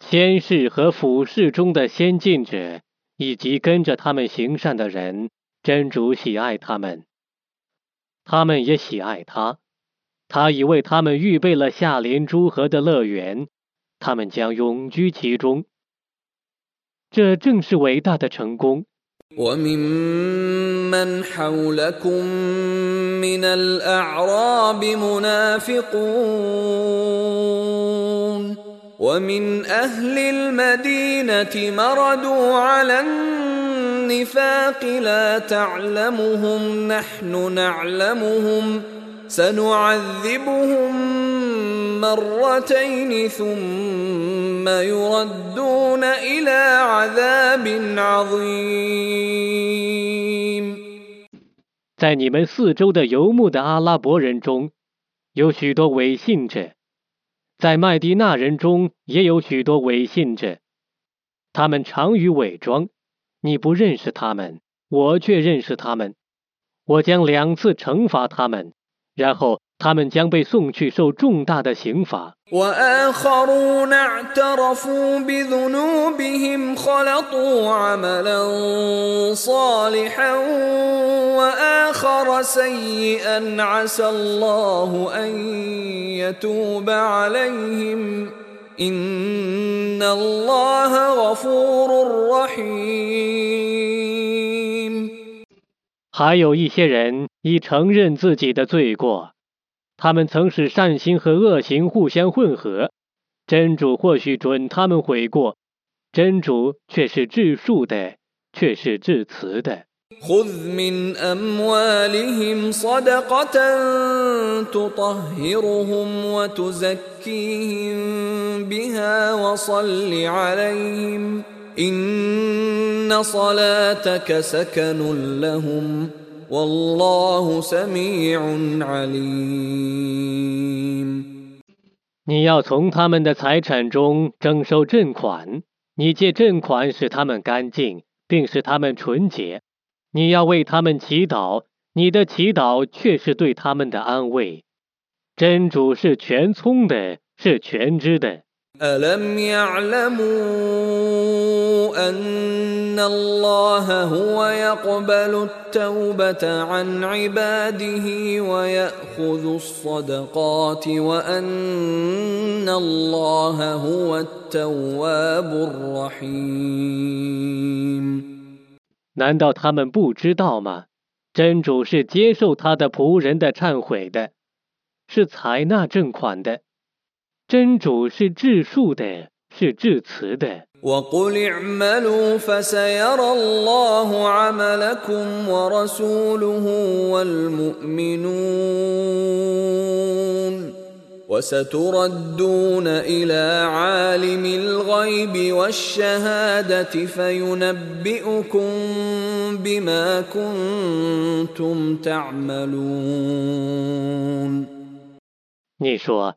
Speaker 1: 先世和俯世中的先进者，以及跟着他们行善的人，真主喜爱他们，他们也喜爱他。他已为他们预备了夏林诸河的乐园，他们将永居其中。这正是伟大的成功。在你们四周的游牧的阿拉伯人中有许多伪信者，在麦地那人中也有许多伪信者，他们常于伪装。你不认识他们，我却认识他们。我将两次惩罚他们。然后他们将被送去受重大的刑罚。还有一些人。以承认自己的罪过，他们曾使善心和恶行互相混合。真主或许准他们悔过，真主却是至恕的，却是至慈的。خذ من أموالهم صدقة تطهيرهم وتزكيم بها وصل عليهم إن صلاتك سكن لهم 你要从他们的财产中征收赈款，你借赈款使他们干净，并使他们纯洁。你要为他们祈祷，你的祈祷却是对他们的安慰。真主是全聪的，是全知的。难道他们不知道吗？真主是接受他的仆人的忏悔的，是采纳正款的。真主是治术的，是治慈的。وقل اعملوا فسيرى الله عملكم ورسوله والمؤمنون وستردون الى عالم الغيب والشهاده فينبئكم بما كنتم تعملون 你说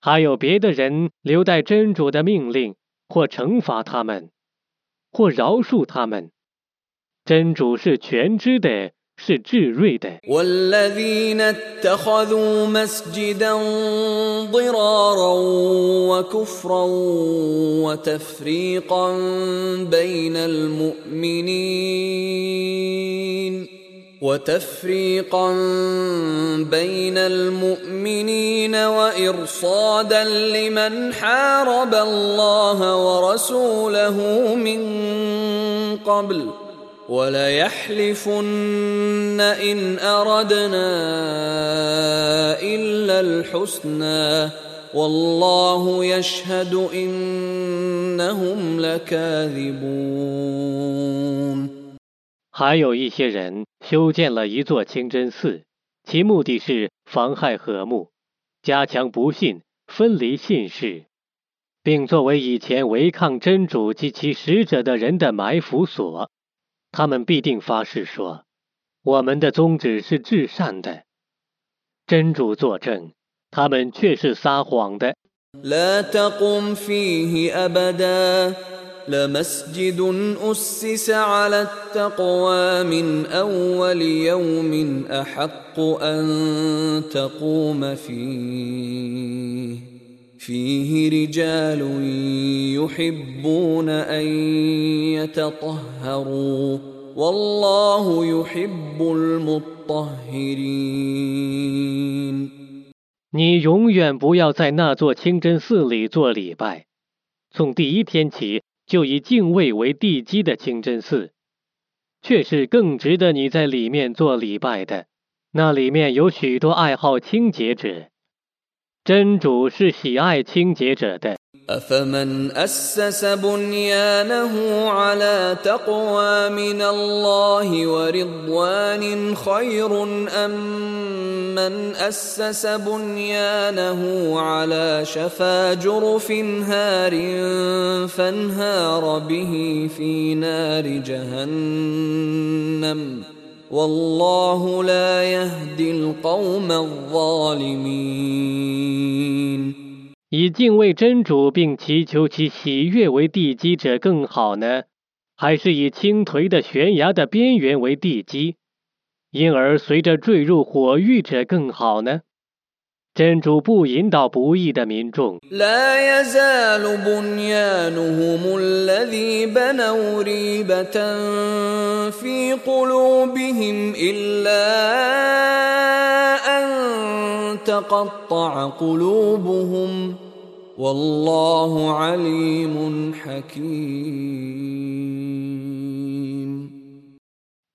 Speaker 1: 还有别的人留待真主的命令，或惩罚他们，或饶恕他们。真主是全知的。是至睿的。والذين اتخذوا مسجدا ضرارا وكفرا وتفريقا بين المؤمنين وتفريقا بين المؤمنين وارصادا لمن حارب الله ورسوله من قبل 还有一些人修建了一座清真寺，其目的是妨害和睦，加强不信，分离信士，并作为以前违抗真主及其使者的人的埋伏所。他们必定发誓说：“我们的宗旨是至善的，真主作证，他们却是撒谎的。”你永远不要在那座清真寺里做礼拜。从第一天起就以敬畏为地基的清真寺，却是更值得你在里面做礼拜的。那里面有许多爱好清洁者。真主是喜爱清洁者的。أفمن أسس بنيانه على تقوى من الله ورضوان خير أم من أسس بنيانه على شفا جرف هار فانهار به في نار جهنم ۖ以敬畏真主并祈求其喜悦为地基者更好呢，还是以倾颓的悬崖的边缘为地基，因而随着坠入火狱者更好呢？真主不引导不义的民众，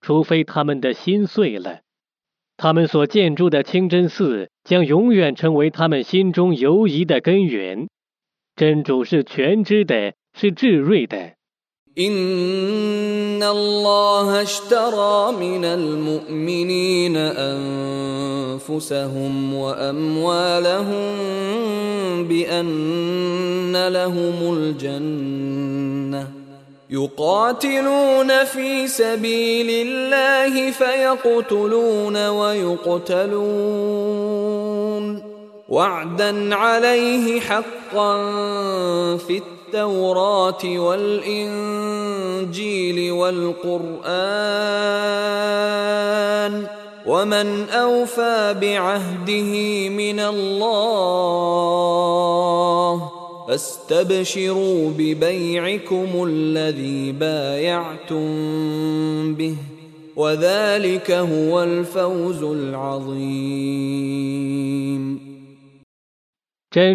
Speaker 1: 除非他们的心碎了。他们所建筑的清真寺将永远成为他们心中犹疑的根源。真主是全知的，是智睿的。يقاتلون في سبيل الله فيقتلون ويقتلون وعدا عليه حقا في التوراة والإنجيل والقرآن ومن أوفى بعهده من الله 真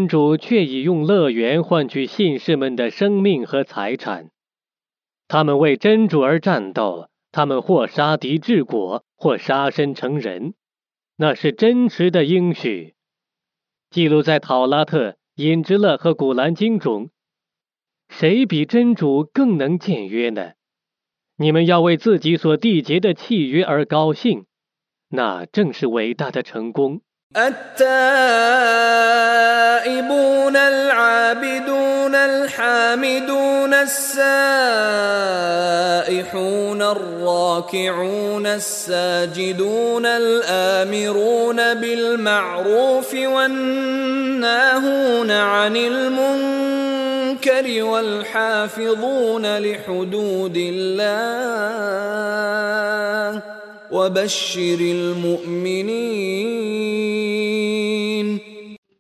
Speaker 1: 主却已用乐园换取信士们的生命和财产，他们为真主而战斗，他们或杀敌治国，或杀身成仁，那是真实的应许，记录在《讨拉特》。《饮之乐》和《古兰经》中，谁比真主更能简约呢？你们要为自己所缔结的契约而高兴，那正是伟大的成功。التائبون العابدون الحامدون السائحون الراكعون الساجدون الامرون بالمعروف والناهون عن المنكر والحافظون لحدود الله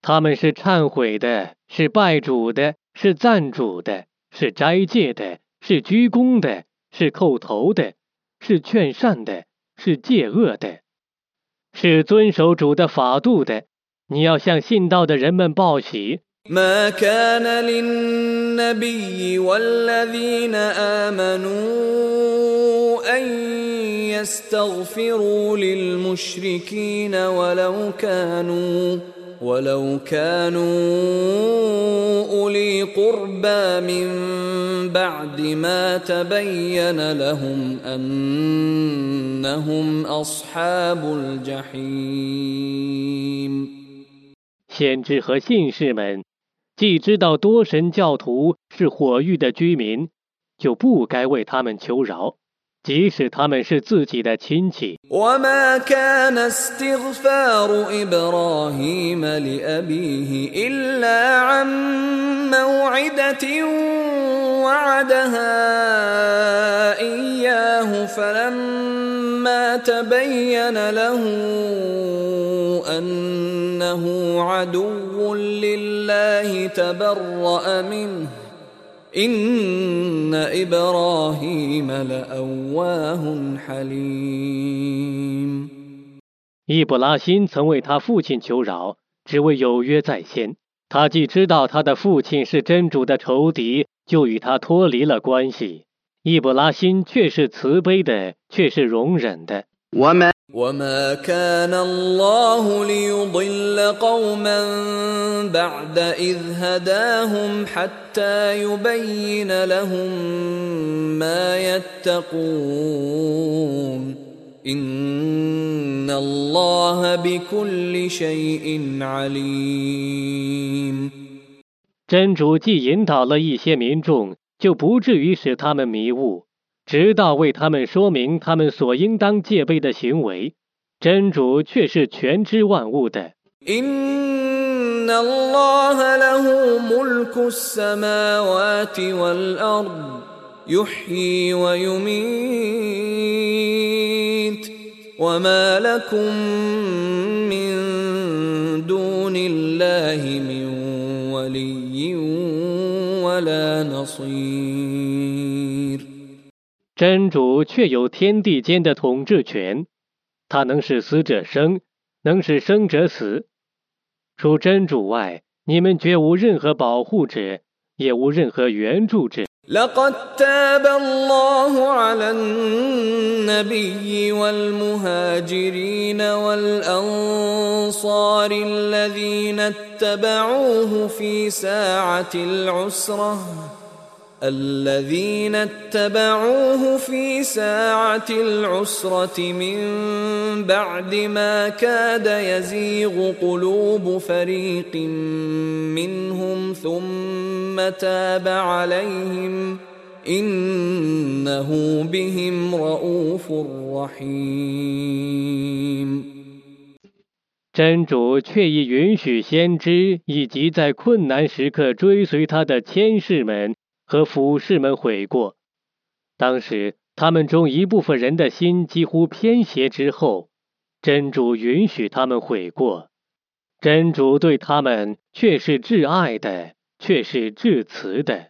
Speaker 1: 他们是忏悔的，是拜主的，是赞主的，是斋戒的，是鞠躬的，是叩头的，是劝善的，是戒恶的，是遵守主的法度的。你要向信道的人们报喜。يستغفروا للمشركين ولو كانوا ولو كانوا اولي قربى من بعد ما تبين لهم انهم اصحاب الجحيم 先知和信士们既知道多神教徒是火狱的居民，就不该为他们求饶。即使他们是自己的亲戚。وما كان استغفار إبراهيم لأبيه إلا عن موعدة وعدها إياه فلما تبين له أنه عدو لله تبرأ منه 意布拉辛曾为他父亲求饶，只为有约在先。他既知道他的父亲是真主的仇敌，就与他脱离了关系。意布拉辛却是慈悲的，却是容忍的。وما وما كان الله ليضل قوما بعد إذ هداهم حتى يبين لهم ما يتقون إن الله بكل شيء عليم 真主既引导了一些民众，就不至于使他们迷雾。直到为他们说明他们所应当戒备的行为，真主却是全知万物的。إِنَّ اللَّهَ لَهُ مُلْكُ السَّمَاوَاتِ وَالْأَرْضِ يُحِي وَيُمِيتُ وَمَا لَكُم مِن دُونِ اللَّهِ مِن وَلِيٍّ وَلَا نَصِيرٍ 真主确有天地间的统治权，他能使死者生，能使生者死。除真主外，你们绝无任何保护者，也无任何援助者。الذين اتبعوه في ساعة العسرة من بعد ما كاد يزيغ قلوب فريق منهم ثم تاب عليهم إنه بهم رؤوف رحيم 真主却已允许先知以及在困难时刻追随他的天使们和俯视们悔过，当时他们中一部分人的心几乎偏斜之后，真主允许他们悔过，真主对他们却是挚爱的，却是至慈的。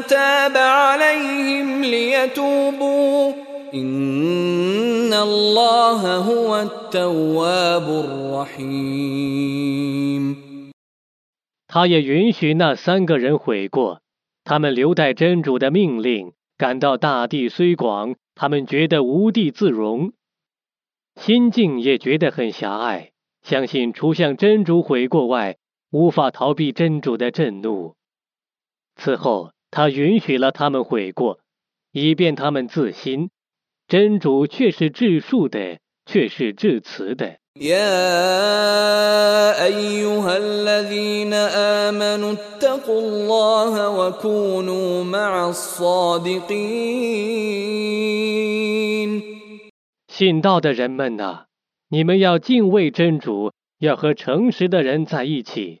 Speaker 1: 他也允许那三个人悔过，他们留待真主的命令。感到大地虽广，他们觉得无地自容，心境也觉得很狭隘。相信除向真主悔过外，无法逃避真主的震怒。此后。他允许了他们悔过，以便他们自新。真主却是至恕的，却是至慈的。信道的人们呐，你们要敬畏真主，要和诚实的人在一起。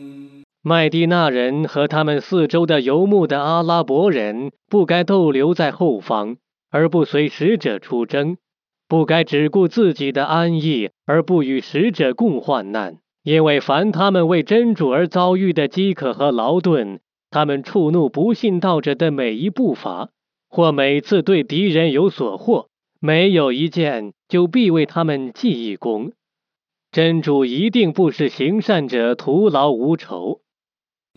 Speaker 3: 麦地那人和他们四周的游牧的阿拉伯人不该逗留在后方，而不随使者出征；不该只顾自己的安逸，而不与使者共患难。因为凡他们为真主而遭遇的饥渴和劳顿，他们触怒不信道者的每一步伐，或每次对敌人有所获，没有一件就必为他们记一功。真主一定不是行善者徒劳无酬。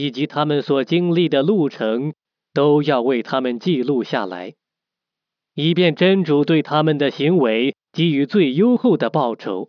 Speaker 3: 以及他们所经历的路程，都要为他们记录下来，以便真主对他们的行为给予最优厚的报酬。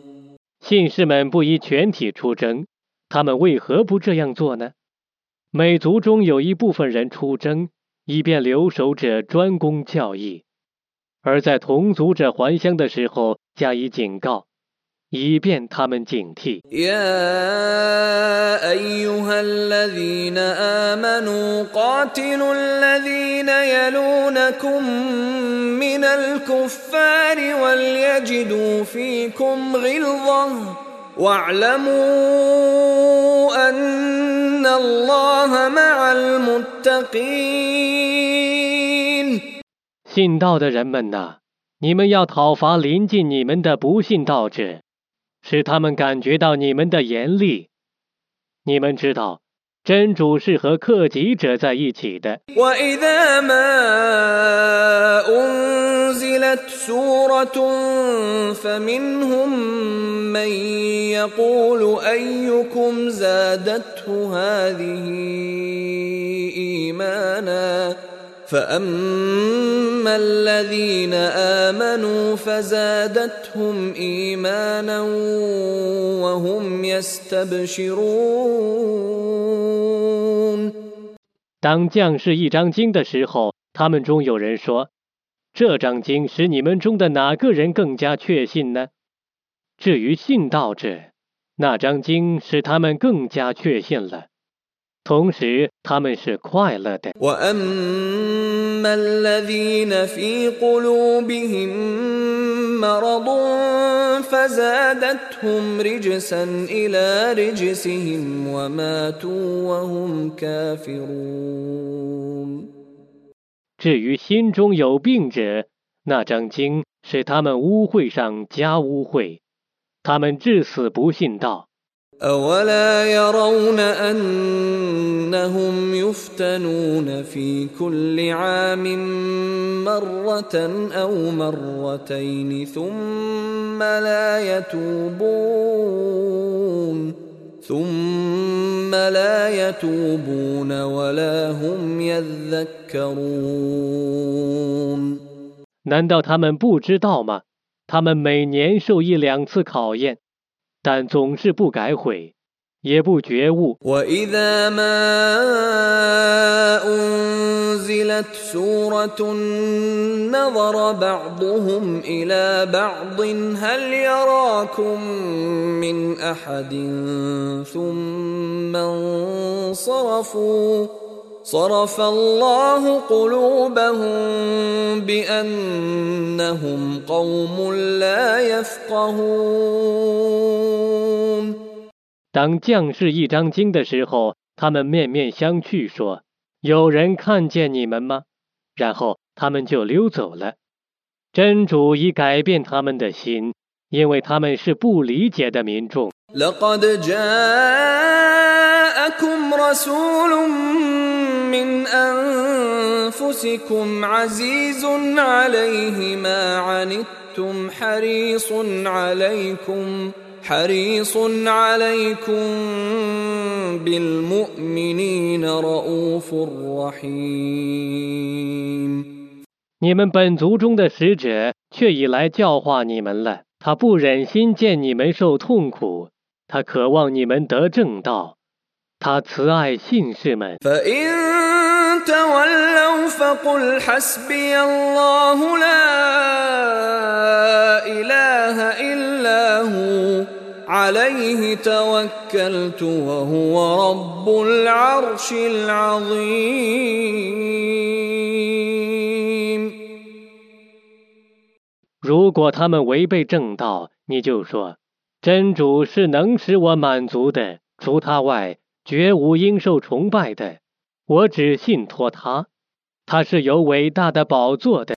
Speaker 3: 进士们不宜全体出征，他们为何不这样做呢？每族中有一部分人出征，以便留守者专攻教义，而在同族者还乡的时候加以警告。以便他们警惕信道的人们呢你们要讨伐临近你们的不信道者。使他们感觉到你们的严厉。你们知道，真主是和克己者在一起的。当将士一张经的时候，他们中有人说：“这张经使你们中的哪个人更加确信呢？”至于信道者，那张经使他们更加确信了。同时，他们是快乐的。至于心中有病者，那张经是他们污秽上加污秽，他们至死不信道。أولا يرون أنهم
Speaker 1: يفتنون في كل عام مرة أو مرتين ثم لا يتوبون ثم لا يتوبون ولا هم
Speaker 3: يذكرون 难道他们不知道吗？他们每年受一两次考验，但总是不改悔也不觉悟当将士一张经的时候，他们面面相觑，说：“有人看见你们吗？”然后他们就溜走了。真主已改变他们的心，因为他们是不理解的民众。ل ق د ج ا ء ك م ر س و ل من أنفسكم
Speaker 1: عزيز عليه ما عنتم حريص عليكم حريص عليكم بالمؤمنين رؤوف رحيم
Speaker 3: 你们本族中的使者却已来教化你们了，他不忍心见你们受痛苦，他渴望你们得正道。他慈爱信士们。如果他们违背正道，你就说：真主是能使我满足的，除他外。绝无应受崇拜的，我只信托他，他是有伟大的宝座的。